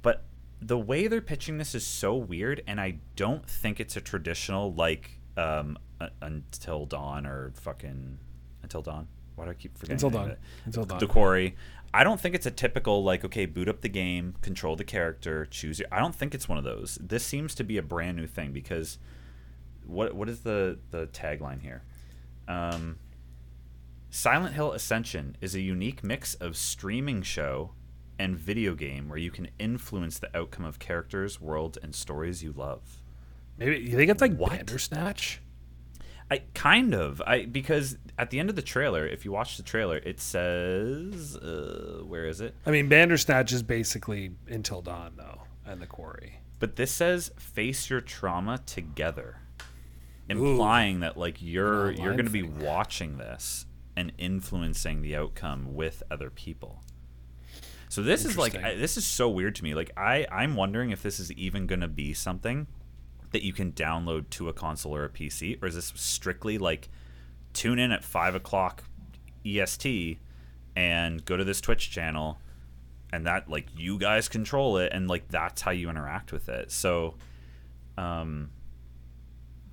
but the way they're pitching this is so weird, and I don't think it's a traditional like um, uh, until dawn or fucking until dawn. Why do I keep forgetting? Until Dawn. Until Dawn. The quarry. I don't think it's a typical like okay, boot up the game, control the character, choose your. I don't think it's one of those. This seems to be a brand new thing because what what is the the tagline here? Um, Silent Hill Ascension is a unique mix of streaming show and video game where you can influence the outcome of characters, worlds, and stories you love. Maybe you think it's like What? Bandersnatch? I kind of I because at the end of the trailer, if you watch the trailer, it says uh, where is it? I mean, Bandersnatch is basically Until Dawn, though, and the Quarry. But this says face your trauma together, implying that like you're you're going to be watching this and influencing the outcome with other people. So this is like I, this is so weird to me. Like I I'm wondering if this is even going to be something that you can download to a console or a PC, or is this strictly like tune in at five o'clock EST and go to this Twitch channel, and that like you guys control it, and like that's how you interact with it. So, um,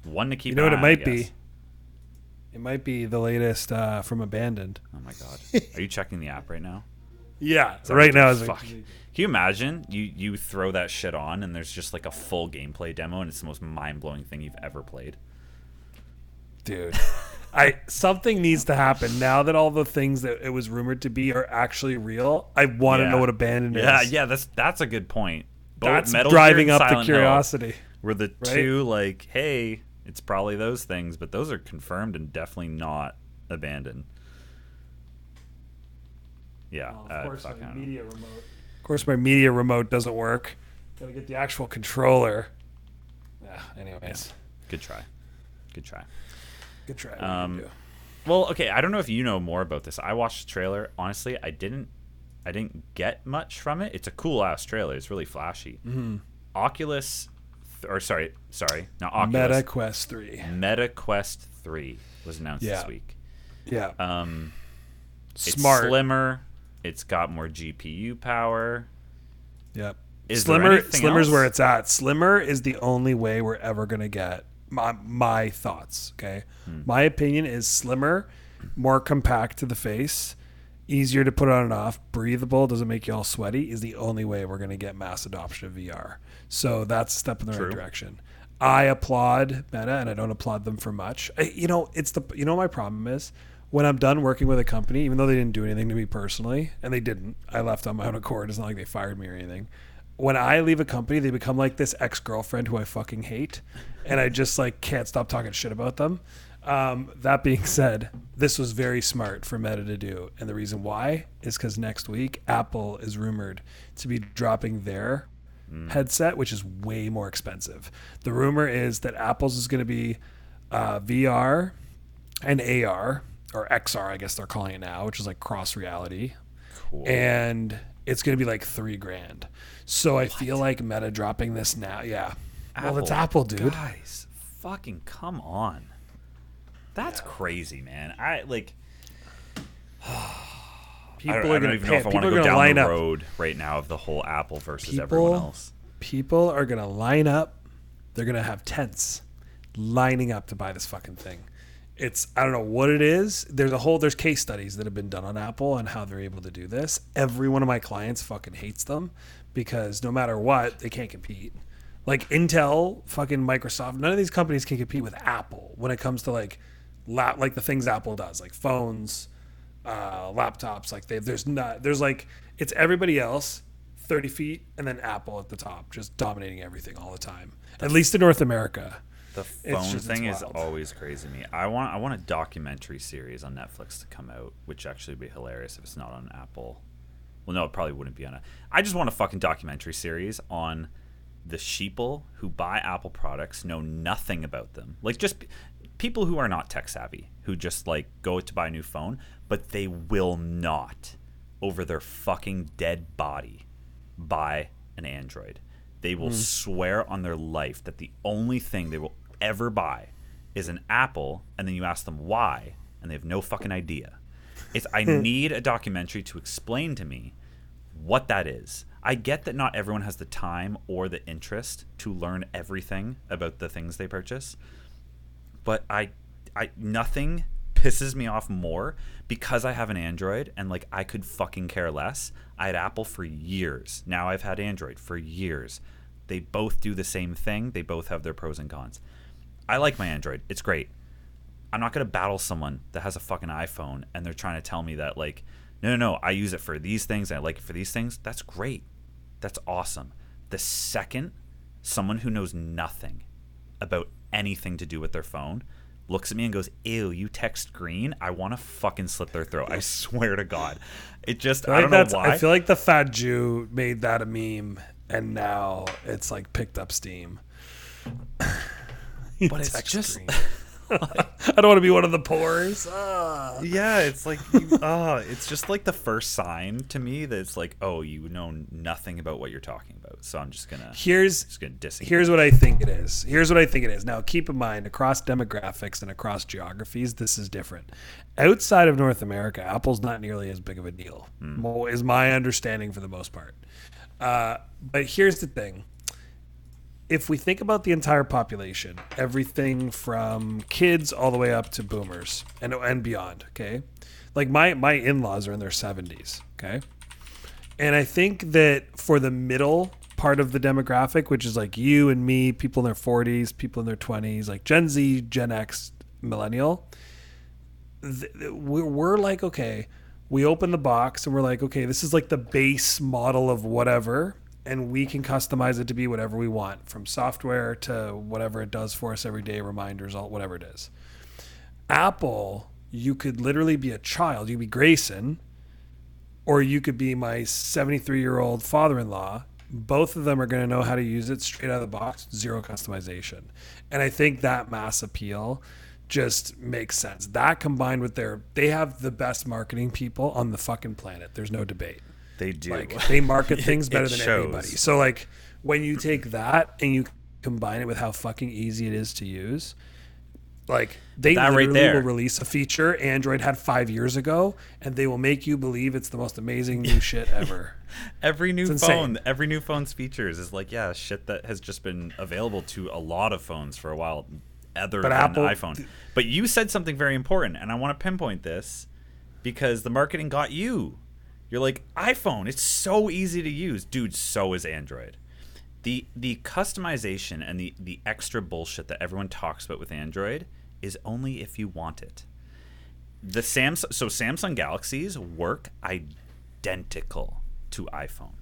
one to keep. You know what it on, might be? It might be the latest uh, from Abandoned. Oh my god, are you checking the app right now? Yeah, right now is fuck? Can you imagine you you throw that shit on and there's just like a full gameplay demo and it's the most mind blowing thing you've ever played. dude. I something needs to happen now that all the things that it was rumored to be are actually real. I want to Yeah. know what Abandoned Yeah, is. yeah, yeah, that's that's a good point. Both that's Metal driving up the Silent Hill curiosity. Were the right? two like, hey, it's probably those things, but those are confirmed and definitely not abandoned. Yeah, uh, fuck, I don't know. media remote. Of course, my media remote doesn't work. Gotta get the actual controller. Yeah. Anyways, Good try. Good try. good try. Um, Well, okay, I don't know if you know more about this. I watched the trailer. Honestly, I didn't I didn't get much from it. It's a cool ass trailer. It's really flashy. Mm-hmm. Oculus th- or sorry, sorry, not Oculus. Meta Quest Three. Meta Quest 3 was announced Yeah. this week. Yeah. Um it's slimmer. It's got more GPU power. Yep. Is Slimmer. Slimmer's else? where it's at. Slimmer is the only way we're ever gonna get my my thoughts. Okay. Hmm. My opinion is slimmer, more compact to the face, easier to put on and off, breathable, doesn't make you all sweaty. Is the only way we're gonna get mass adoption of VR. So that's a step in the True. right direction. I applaud Meta, and I don't applaud them for much. I, you know, it's the you know my problem is when I'm done working with a company, even though they didn't do anything to me personally, and they didn't. I left on my own accord. It's not like they fired me or anything. When I leave a company, they become like this ex girlfriend who I fucking hate, and I just like can't stop talking shit about them. Um, that being said, this was very smart for Meta to do, and the reason why is because next week Apple is rumored to be dropping their headset, which is way more expensive. The rumor is that Apple's is going to be uh, VR and AR or XR, I guess they're calling it now, which is like cross reality, Cool. and it's going to be like three grand. So I feel like Meta dropping this now, yeah. Well, it's Apple, dude. Guys, fucking come on. That's crazy, man. I like People I don't, are going even know if I want to to go down line the up. road right now of the whole Apple versus everyone else. People are going to line up. They're going to have tents lining up to buy this fucking thing. It's I don't know what it is. There's a whole there's case studies that have been done on Apple and how they're able to do this. Every one of my clients fucking hates them because no matter what, they can't compete. Like Intel, fucking Microsoft, none of these companies can compete with Apple when it comes to like lap like the things Apple does, like phones, uh, laptops. Like they, there's not there's like it's everybody else 30 feet and then Apple at the top, just dominating everything all the time. At least in North America. The phone just- thing is always crazy to me. I want I want a documentary series on Netflix to come out, which actually would be hilarious if it's not on Apple. Well, no, it probably wouldn't be on a. I just want a fucking documentary series on the sheeple who buy Apple products, know nothing about them, like just people who are not tech savvy, who just like go to buy a new phone, but they will not over their fucking dead body buy an Android. They will hmm. swear on their life that the only thing they will ever buy is an Apple, and then you ask them why, and they have no fucking idea. It's I need a documentary to explain to me what that is. I get that not everyone has the time or the interest to learn everything about the things they purchase, but I I nothing pisses me off more because I have an Android and like I could fucking care less. I had Apple for years. Now I've had Android for years. They both do the same thing. They both have their pros and cons. I like my Android. It's great. I'm not going to battle someone that has a fucking iPhone and they're trying to tell me that like no no no, I use it for these things and I like it for these things. That's great. That's awesome. The second someone who knows nothing about anything to do with their phone looks at me and goes, "Ew, you text green." I want to fucking slit their throat. I swear to God. It just I, I don't know why. I feel like the fat Jew made that a meme, and now it's like picked up steam. but it's just. I don't want to be one of the poors. Ah. yeah, it's like you, uh, it's just like the first sign to me that it's like, oh, you know nothing about what you're talking about. So I'm just gonna Here's just gonna disengage. here's what I think it is. Here's what I think it is. Now, keep in mind, across demographics and across geographies, this is different. Outside of North America, Apple's not nearly as big of a deal, mo- is my understanding for the most part. Uh, but here's the thing. If we think about the entire population, everything from kids all the way up to boomers and and beyond, okay? Like my my in-laws are in their 70s, okay? And I think that for the middle part of the demographic, which is like you and me, people in their 40s, people in their 20s, like Gen Z, Gen X, millennial, we're like, okay, we open the box and we're like, okay, this is like the base model of whatever. And we can customize it to be whatever we want from software to whatever it does for us every day, reminders, all whatever it is. Apple, you could literally be a child. You could be Grayson, or you could be my 73 year old father in law. Both of them are going to know how to use it straight out of the box, zero customization. And I think that mass appeal just makes sense. That combined with their, they have the best marketing people on the fucking planet. There's no debate. They do. Like they market things better than shows. everybody. So like when you take that and you combine it with how fucking easy it is to use, like they That right literally there. will release a feature Android had five years ago, and they will make you believe it's the most amazing new shit ever. every new insane. phone, every new phone's features is like, yeah, shit that has just been available to a lot of phones for a while, other But than Apple- iPhone. But you said something very important, and I want to pinpoint this because the marketing got you. You're like iPhone. It's so easy to use, dude. So is Android. The the customization and the the extra bullshit that everyone talks about with Android is only if you want it. The Samsung so Samsung Galaxies work identical to iPhone.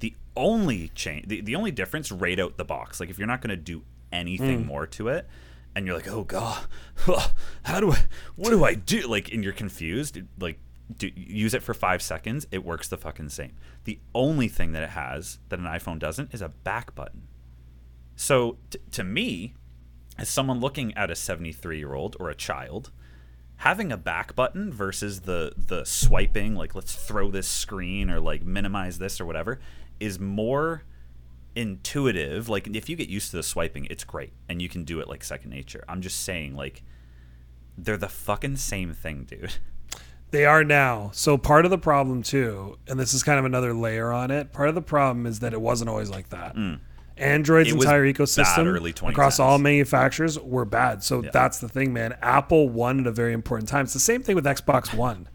The only change, the, the only difference, right out the box. Like if you're not going to do anything mm. more to it, and you're like, oh god, how do I, what do I do? Like, and you're confused. Like, do, use it for five seconds. It works the fucking same. The only thing that it has that an iPhone doesn't is a back button. So t- to me, as someone looking at a 73 year old or a child, having a back button versus the the swiping, like let's throw this screen or like minimize this or whatever, is more intuitive. Like if you get used to the swiping, it's great and you can do it like second nature. I'm just saying, like they're the fucking same thing, dude. They are now. So part of the problem too, and this is kind of another layer on it. Part of the problem is that it wasn't always like that. Android's Mm. It entire ecosystem across all manufacturers were bad. So that's the thing, man. Apple won at a very important time. It's the same thing with Xbox One.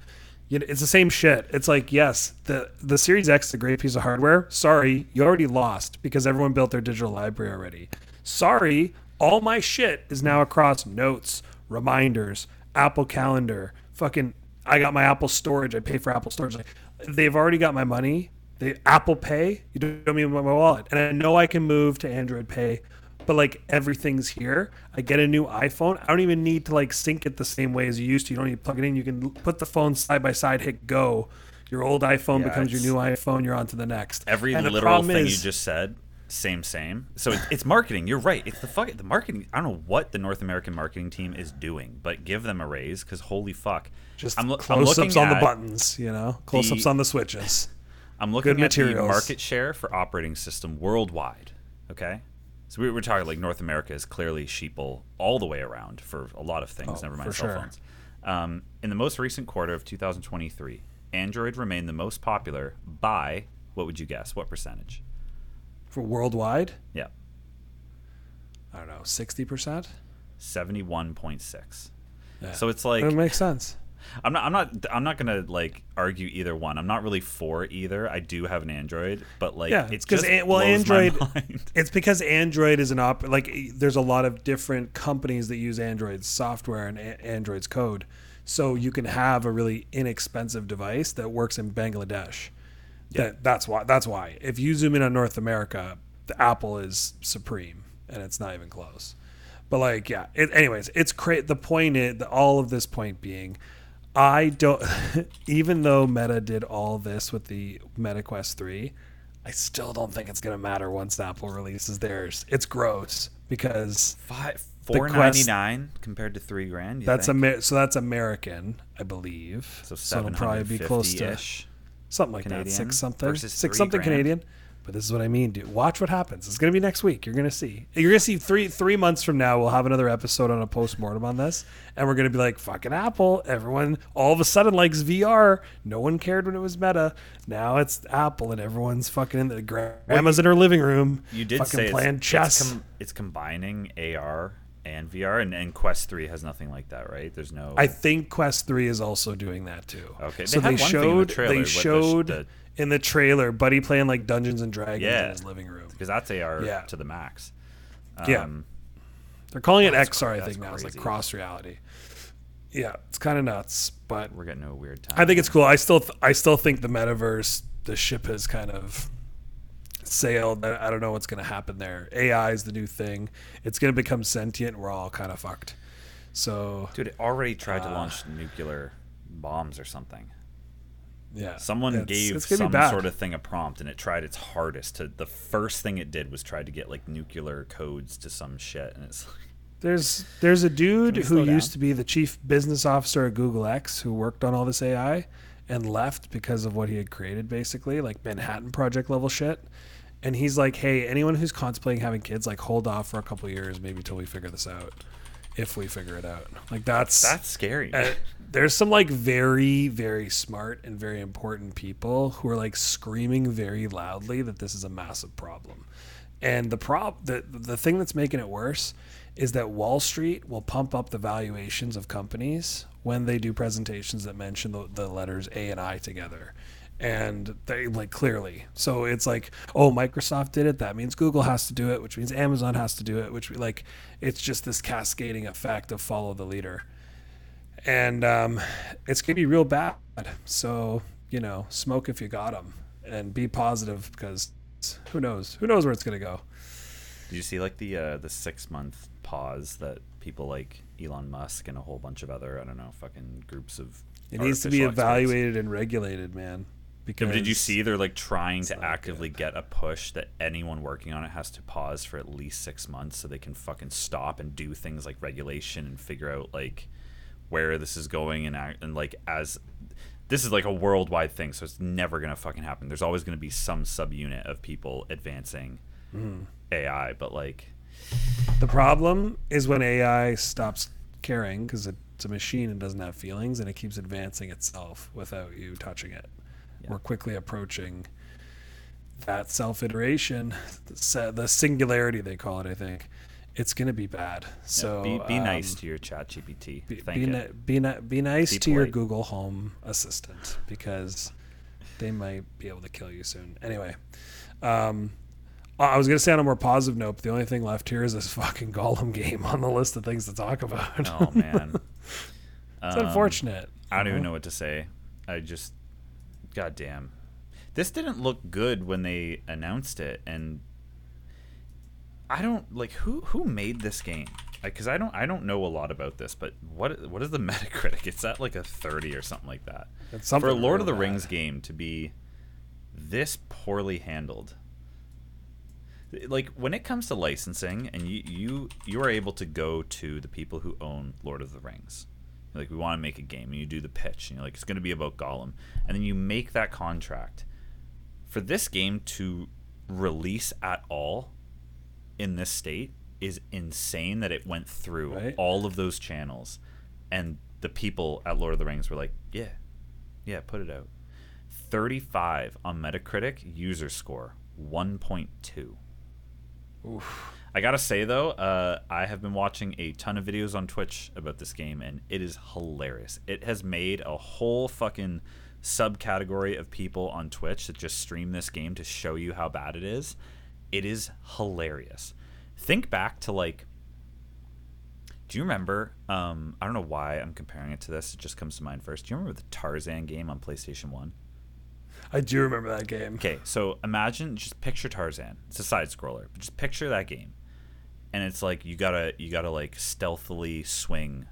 You know, it's the same shit. It's like, yes, the the Series X is a great piece of hardware. Sorry, you already lost because everyone built their digital library already. Sorry, all my shit is now across notes, reminders, Apple Calendar, fucking I got my Apple storage. I pay for Apple storage. Like they've already got my money. They Apple Pay. You don't mean my wallet. And I know I can move to Android Pay, but like everything's here. I get a new iPhone. I don't even need to like sync it the same way as you used to. You don't need to plug it in. You can put the phone side by side, hit go. Your old iPhone Yeah, becomes your new iPhone. You're on to the next. Every And literal thing is- you just said, same, same. So it, it's marketing. You're right. It's the fuck. The marketing. I don't know what the North American marketing team is doing, but give them a raise because holy fuck. just I'm, lo- I'm close-ups on the buttons. You know, close-ups the- on the switches. I'm looking Good at the market share for operating system worldwide. Okay, so we, we're talking like North America is clearly sheeple all the way around for a lot of things. Oh, never mind cell sure. phones. Um, in the most recent quarter of 2023, Android remained the most popular by what would you guess? What percentage? For worldwide, Yeah, I don't know, sixty percent. 71.6. Yeah. So it's like it makes sense. I'm not I'm not I'm not gonna like argue either one. I'm not really for either. I do have an Android, but like Yeah, it because just well, Android. It's because Android is an op. Like, there's a lot of different companies that use Android's software and a- Android's code, so you can have a really inexpensive device that works in Bangladesh. That that's why. That's why. If you zoom in on North America, the Apple is supreme, and it's not even close. But like, yeah. It, anyways, it's great. The point is, the, all of this point being, I don't. even though Meta did all this with the Meta Quest three, I still don't think it's gonna matter once Apple releases theirs. It's gross because Five four Quest- compared to three grand. that's? Amer- so that's American, I believe. so it'll probably be close to. Something like that, six something, six something grand. Canadian. But this is what I mean, dude. Watch what happens. It's gonna be next week. You're gonna see. You're gonna see three three months from now. We'll have another episode on a post mortem on this, and we're gonna be like, "Fucking Apple!" Everyone all of a sudden likes VR. No one cared when it was Meta. Now it's Apple, and everyone's fucking in the grandma's in her living room. You did fucking say it's, playing chess. It's, com- it's combining AR and VR, and, and Quest three has nothing like that, right? There's no. I think Quest Three is also doing that too. Okay, so they they, had one thing in the showed trailer they with the showed the- in the trailer Buddy playing like Dungeons and Dragons Yeah. in his living room. because that's AR Yeah. to the max. Yeah. Um, They're calling it XR, I think now. It's like cross reality. Yeah, it's kind of nuts, but We're getting a weird time. I think it's cool. I still, th- I still think the metaverse, the ship has kind of sailed. I don't know what's going to happen there. AI is the new thing. It's going to become sentient. We're all kind of fucked. So Dude, it already tried to Uh, launch nuclear bombs or something. yeah, Someone it's- gave it's some sort of thing a prompt, and it tried its hardest to. The first thing it did was try to get like nuclear codes to some shit, and it's like, There's there's a dude who used to be the chief business officer at Google X who worked on all this AI and left because of what he had created basically, like Manhattan Project level shit. And he's like, "Hey, anyone who's contemplating having kids, like hold off for a couple years maybe till we figure this out. If we figure it out." Like that's that's scary. uh, there's some like very very smart and very important people who are like screaming very loudly that this is a massive problem and the prob the the thing that's making it worse is that Wall Street will pump up the valuations of companies when they do presentations that mention the, the letters A and I together. And they like clearly. So it's like, oh, Microsoft did it. That means Google has to do it, which means Amazon has to do it, which we like it's just this cascading effect of follow the leader and um, it's gonna be real bad. So you know, smoke if you got them, and be positive because who knows? Who knows where it's gonna go? Did you see like the uh, the six month pause that people like Elon Musk and a whole bunch of other I don't know fucking groups of It needs to be artificial experts- evaluated and regulated, man. Yeah, Because but did you see they're like trying to actively get a push that anyone working on it has to pause for at least six months so they can fucking stop and do things like regulation and figure out like where this is going and act, and like as this is like a worldwide thing so it's never gonna fucking happen. There's always gonna be some subunit of people advancing Hmm. AI, but like The problem is when AI stops caring because it's a machine and doesn't have feelings, and it keeps advancing itself without you touching it. Yeah. We're quickly approaching that self iteration, the, singularity they call it. I think it's going to be bad. So be, be nice um, to your chat GPT. Be, be, ni- be, ni- be nice Be to your. Google Home Assistant because they might be able to kill you soon. Anyway, um, I was gonna say on a more positive note, but the only thing left here is this fucking Gollum game on the list of things to talk about. Oh man. it's Um, unfortunate. I don't even know what to say. I just, goddamn, this didn't look good when they announced it, and I don't like who who made this game because I don't I don't know a lot about this, but what what is the Metacritic? It's at like a thirty or something like that. It's For a something Lord of the Rings game to be this poorly handled. Like when it comes to licensing, and you you you are able to go to the people who own Lord of the Rings, You're like we want to make a game, and you do the pitch, and you're like it's going to be about Gollum, and then you make that contract, For this game to release at all in this state is insane that it went through Right. all of those channels and the people at Lord of the Rings were like, "Yeah. Yeah, put it out." 35 on Metacritic user score, 1.2. Oof. I gotta say though, uh, I have been watching a ton of videos on Twitch about this game, and it is hilarious. It has made a whole fucking subcategory of people on Twitch that just stream this game to show you how bad it is. It is hilarious. Think back to like, do you remember? Um, I don't know why I'm comparing it to this. It just comes to mind first. Do you remember the Tarzan game on PlayStation One? I do remember that game. Okay, so imagine just picture Tarzan. It's a side scroller, but just picture that game. And it's like you gotta you gotta like stealthily swing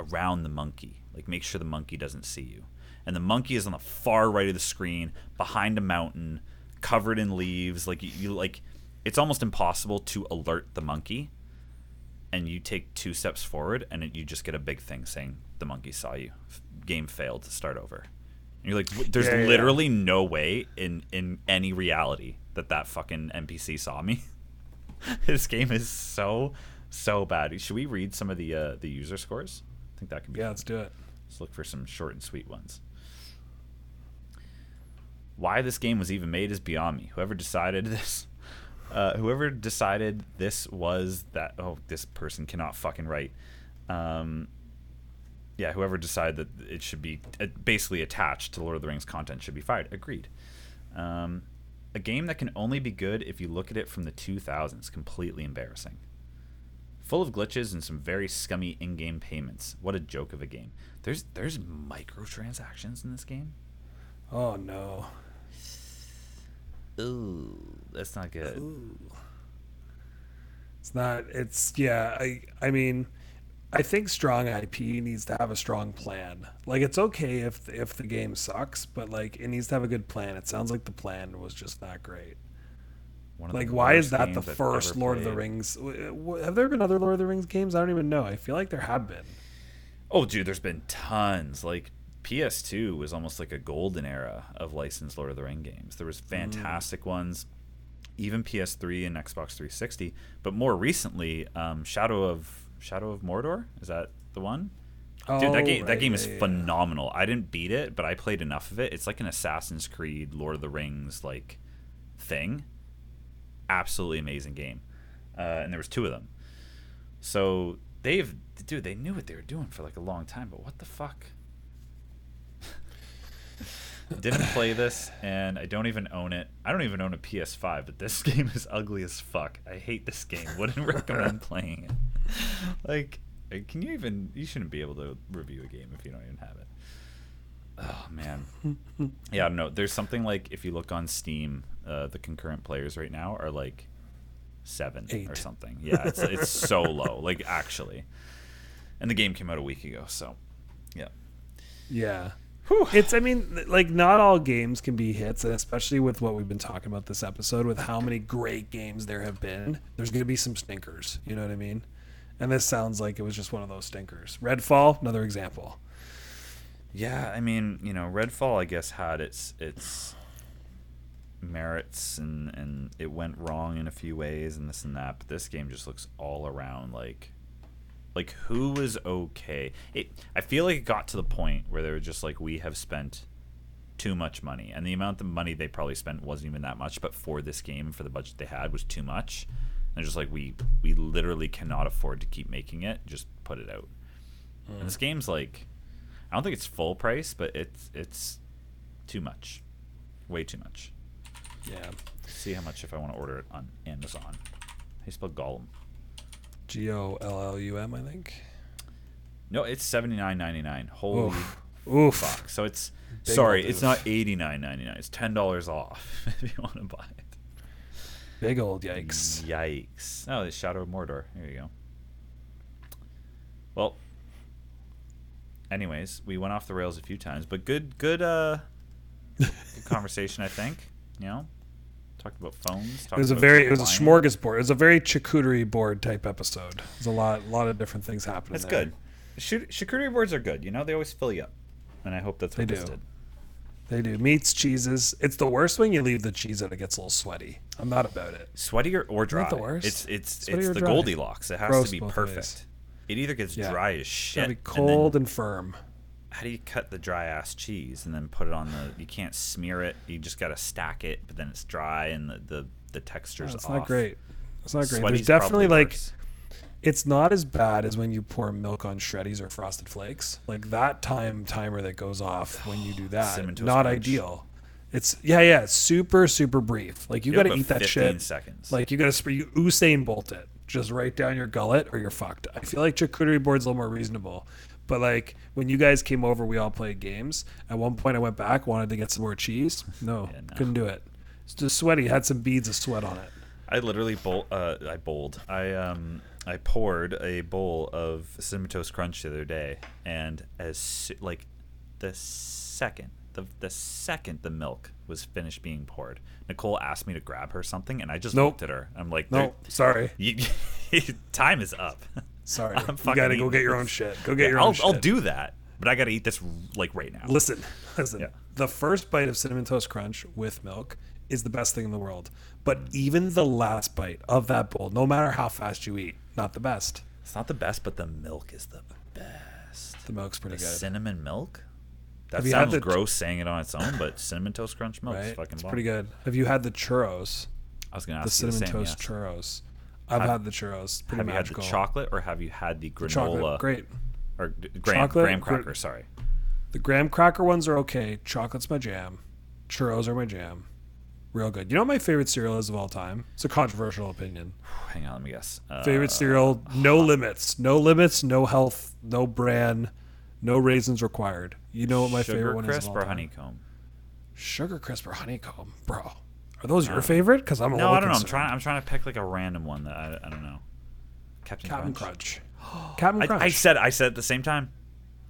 around the monkey. Like make sure the monkey doesn't see you. And the monkey is on the far right of the screen, behind a mountain, covered in leaves. Like you, you like it's almost impossible to alert the monkey. And you take two steps forward, and it, you just get a big thing saying the monkey saw you. Game failed to start over. And you're like, there's Yeah, yeah, yeah. literally no way in in any reality that that fucking NPC saw me. this game is so so bad. Should we read some of the uh, the user scores? I think that can be. Yeah, fun. let's do it. Let's look for some short and sweet ones. Why this game was even made is beyond me. Whoever decided this, uh, whoever decided this was that. Oh, this person cannot fucking write. Um, yeah, whoever decided that it should be uh, basically attached to Lord of the Rings content should be fired. Agreed. Um, a game that can only be good if you look at it from the 2000s. Completely embarrassing. Full of glitches and some very scummy in-game payments. What a joke of a game. There's there's microtransactions in this game. Oh no. Ooh, that's not good. It's not. It's yeah. I I mean, I think strong IP needs to have a strong plan. Like it's okay if if the game sucks, but like it needs to have a good plan. It sounds like the plan was just not great. One of Like why is that the first Lord of the. Rings? w- Have there been other Lord of the Rings games? I don't even know. I feel like there have been. Oh, dude, there's been tons. Like PS2 was almost like a golden era of licensed Lord of the Ring games. There was fantastic ones, even PS3 and Xbox 360. But more recently, um, Shadow of Shadow of Mordor is that the one? Dude, Oh, that game that game is yeah, yeah. phenomenal. I didn't beat it, but I played enough of it. It's like an Assassin's Creed, Lord of the Rings like thing. Absolutely amazing game, uh, and there was two of them. So they've, dude, they knew what they were doing for like a long time. But what the fuck? Didn't play this, and I don't even own it. I don't even own a PS5, but this game is ugly as fuck. I hate this game. Wouldn't recommend playing it. Like, uh, can you even? You shouldn't be able to review a game if you don't even have it. Oh man. Yeah, I don't know. There's something like if you look on Steam, uh, the concurrent players right now are like seven or something. Yeah, it's it's so low. Like actually, and the game came out a week ago. So, yeah. Yeah. It's, I mean, like, not all games can be hits, and especially with what we've been talking about this episode, with how many great games there have been, there's going to be some stinkers. You know what I mean? And this sounds like it was just one of those stinkers. Redfall, another example. Yeah, I mean, you know, Redfall, I guess, had its its merits and and it went wrong in a few ways and this and that. But this game just looks all around like like who was okay. It I feel like it got to the point where they were just like we have spent too much money and the amount of money they probably spent wasn't even that much but for this game for the budget they had was too much and just like we we literally cannot afford to keep making it just put it out and this hmm. game's like I don't think it's full price, but it's it's too much, way too much. Yeah. See how much if I want to order it on Amazon. How you spell Gollum? G O L L U M, I think. No, it's seventy nine ninety nine. Holy Oof. Oof. fuck! So it's Big sorry, it's not eighty nine ninety nine. It's ten dollars off if you want to buy it. Big old yikes. Yikes! Oh, the Shadow of Mordor. Here you go. Well, anyways, we went off the rails a few times, but good, good, uh, good conversation. I think you know, talked about phones. It talked was a about very, it was a declining. smorgasbord. It was a very charcuterie board type episode. There's a lot, a lot of different things happening. That's there. good. Shoot, charcuterie boards are good. You know, they always fill you up, and I hope that's what They this do. did. They do meats, cheeses. It's the worst when you leave the cheese and it gets a little sweaty. I'm not about it. Sweaty or, or dry. the worst? It's it's Sweaty it's or the dry? Goldilocks. It has to be both perfect. ways. It either gets Yeah. dry as shit. Gotta be and then- cold and, firm. how do you cut the dry ass cheese and then put it on the? You can't smear it. You just gotta stack it, but then it's dry and the the, the texture's it's off. not great. It's not great. Sweaty's There's definitely probably like worse. It's not as bad as when you pour milk on shreddies or frosted flakes. Like that time timer that goes off when you do that. Not Crunch. ideal. It's yeah, yeah, super super brief. Like you, You got to eat that 15 shit. seconds. Like you got to you Usain Bolt it just right down your gullet or you're fucked. I feel like charcuterie board's a little more reasonable. But like when you guys came over, we all played games. At one point, I went back, wanted to get some more cheese. No, Yeah, no. couldn't do it. It's just sweaty. Had some beads of sweat on it. I literally bowl. Uh, I bowled. I um. I poured a bowl of cinnamon toast crunch the other day, and as like the second the the second the milk was finished being poured, Nicole asked me to grab her something, and I just Nope. looked at her. I'm like, No, "There- sorry, you, time is up. sorry. I'm you got to go get your own shit. Go get Yeah, your I'll, own shit. I'll do that, but I got to eat this like right now. Listen, listen. Yeah. The first bite of cinnamon toast crunch with milk is the best thing in the world. But even the last bite of that bowl, no matter how fast you eat, not the best. It's not the best, but the milk is the best. The milk's pretty The good. cinnamon milk. That Have you had sounds the- gross saying it on its own, but cinnamon toast crunch milk is right? fucking It's bomb. pretty good. Have you had the churros? I was gonna The ask you the cinnamon same. toast yes. churros. I've Have- had the churros. Pretty Have you had the chocolate or have you had the granola? Chocolate, great. Or d- graham, Chocolate, graham gr- cracker. Sorry. The graham cracker ones are okay. Chocolate's my jam. Churros are my jam. Real good. You know what my favorite cereal is of all time? It's a controversial opinion. Hang on, let me guess. Uh, Favorite cereal, no limits. No limits, no health, no bran, no raisins required. You know what my Sugar favorite one is? crisp or time? honeycomb? Sugar crisp or honeycomb, bro. Are those your favorite? Because I'm a No, I don't know. I'm trying. I'm trying to pick like a random one that I, I don't know. Captain, Captain Crunch. Crunch. Captain I, Crunch. I said. I said at the same time.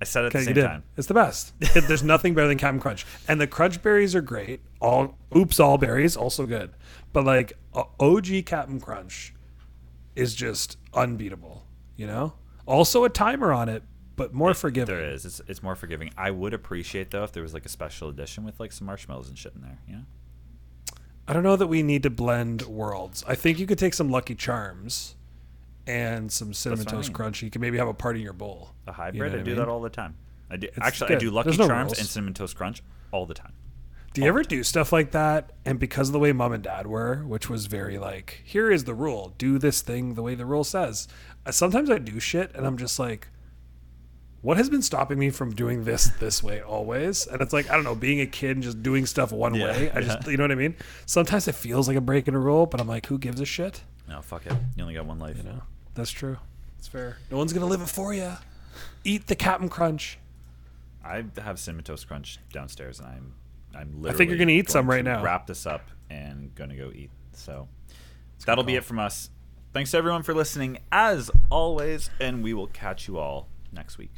I said it at the same time. It's the best. There's nothing better than Captain Crunch, and the Crunch berries are great. All oops, all berries also good, but like OG Captain Crunch is just unbeatable. You know. Also a timer on it, but more forgiving. There is. It's, it's more forgiving. I would appreciate though if there was like a special edition with like some marshmallows and shit in there. You know. I don't know that we need to blend worlds. I think you could take some Lucky Charms and some cinnamon what I toast mean. crunch. You can maybe have a part in your bowl. You hybrid. know I what do I that all the time. I do. It's Actually, I do Lucky no Charms rules. and cinnamon toast crunch all the time. Do you ever do stuff like that? And because of the way mom and dad were, which was very like, here is the rule, do this thing the way the rule says. Sometimes I do shit and I'm just like, what has been stopping me from doing this this way always? And it's like, I don't know, being a kid and just doing stuff one Yeah, way. I just, you know what I mean? Sometimes it feels like I'm breaking a rule, but I'm like, who gives a shit? No, fuck it. You only got one life. You know, that's true. It's fair. No one's going to live it for you. Eat the Captain Crunch. I have cinnamon toast crunch downstairs, and I'm I'm literally. I think you're gonna eat some right now. Wrap this up and gonna go eat. So that'll be it from us. Thanks to everyone for listening, as always, and we will catch you all next week.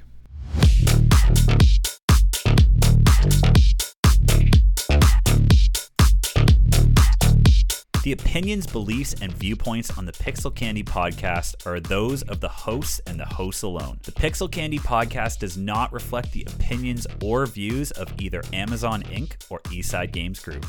The opinions, beliefs, and viewpoints on the Pixel Candy podcast are those of the hosts and the hosts alone. The Pixel Candy podcast does not reflect the opinions or views of either Amazon Inc. or Eastside Games Group.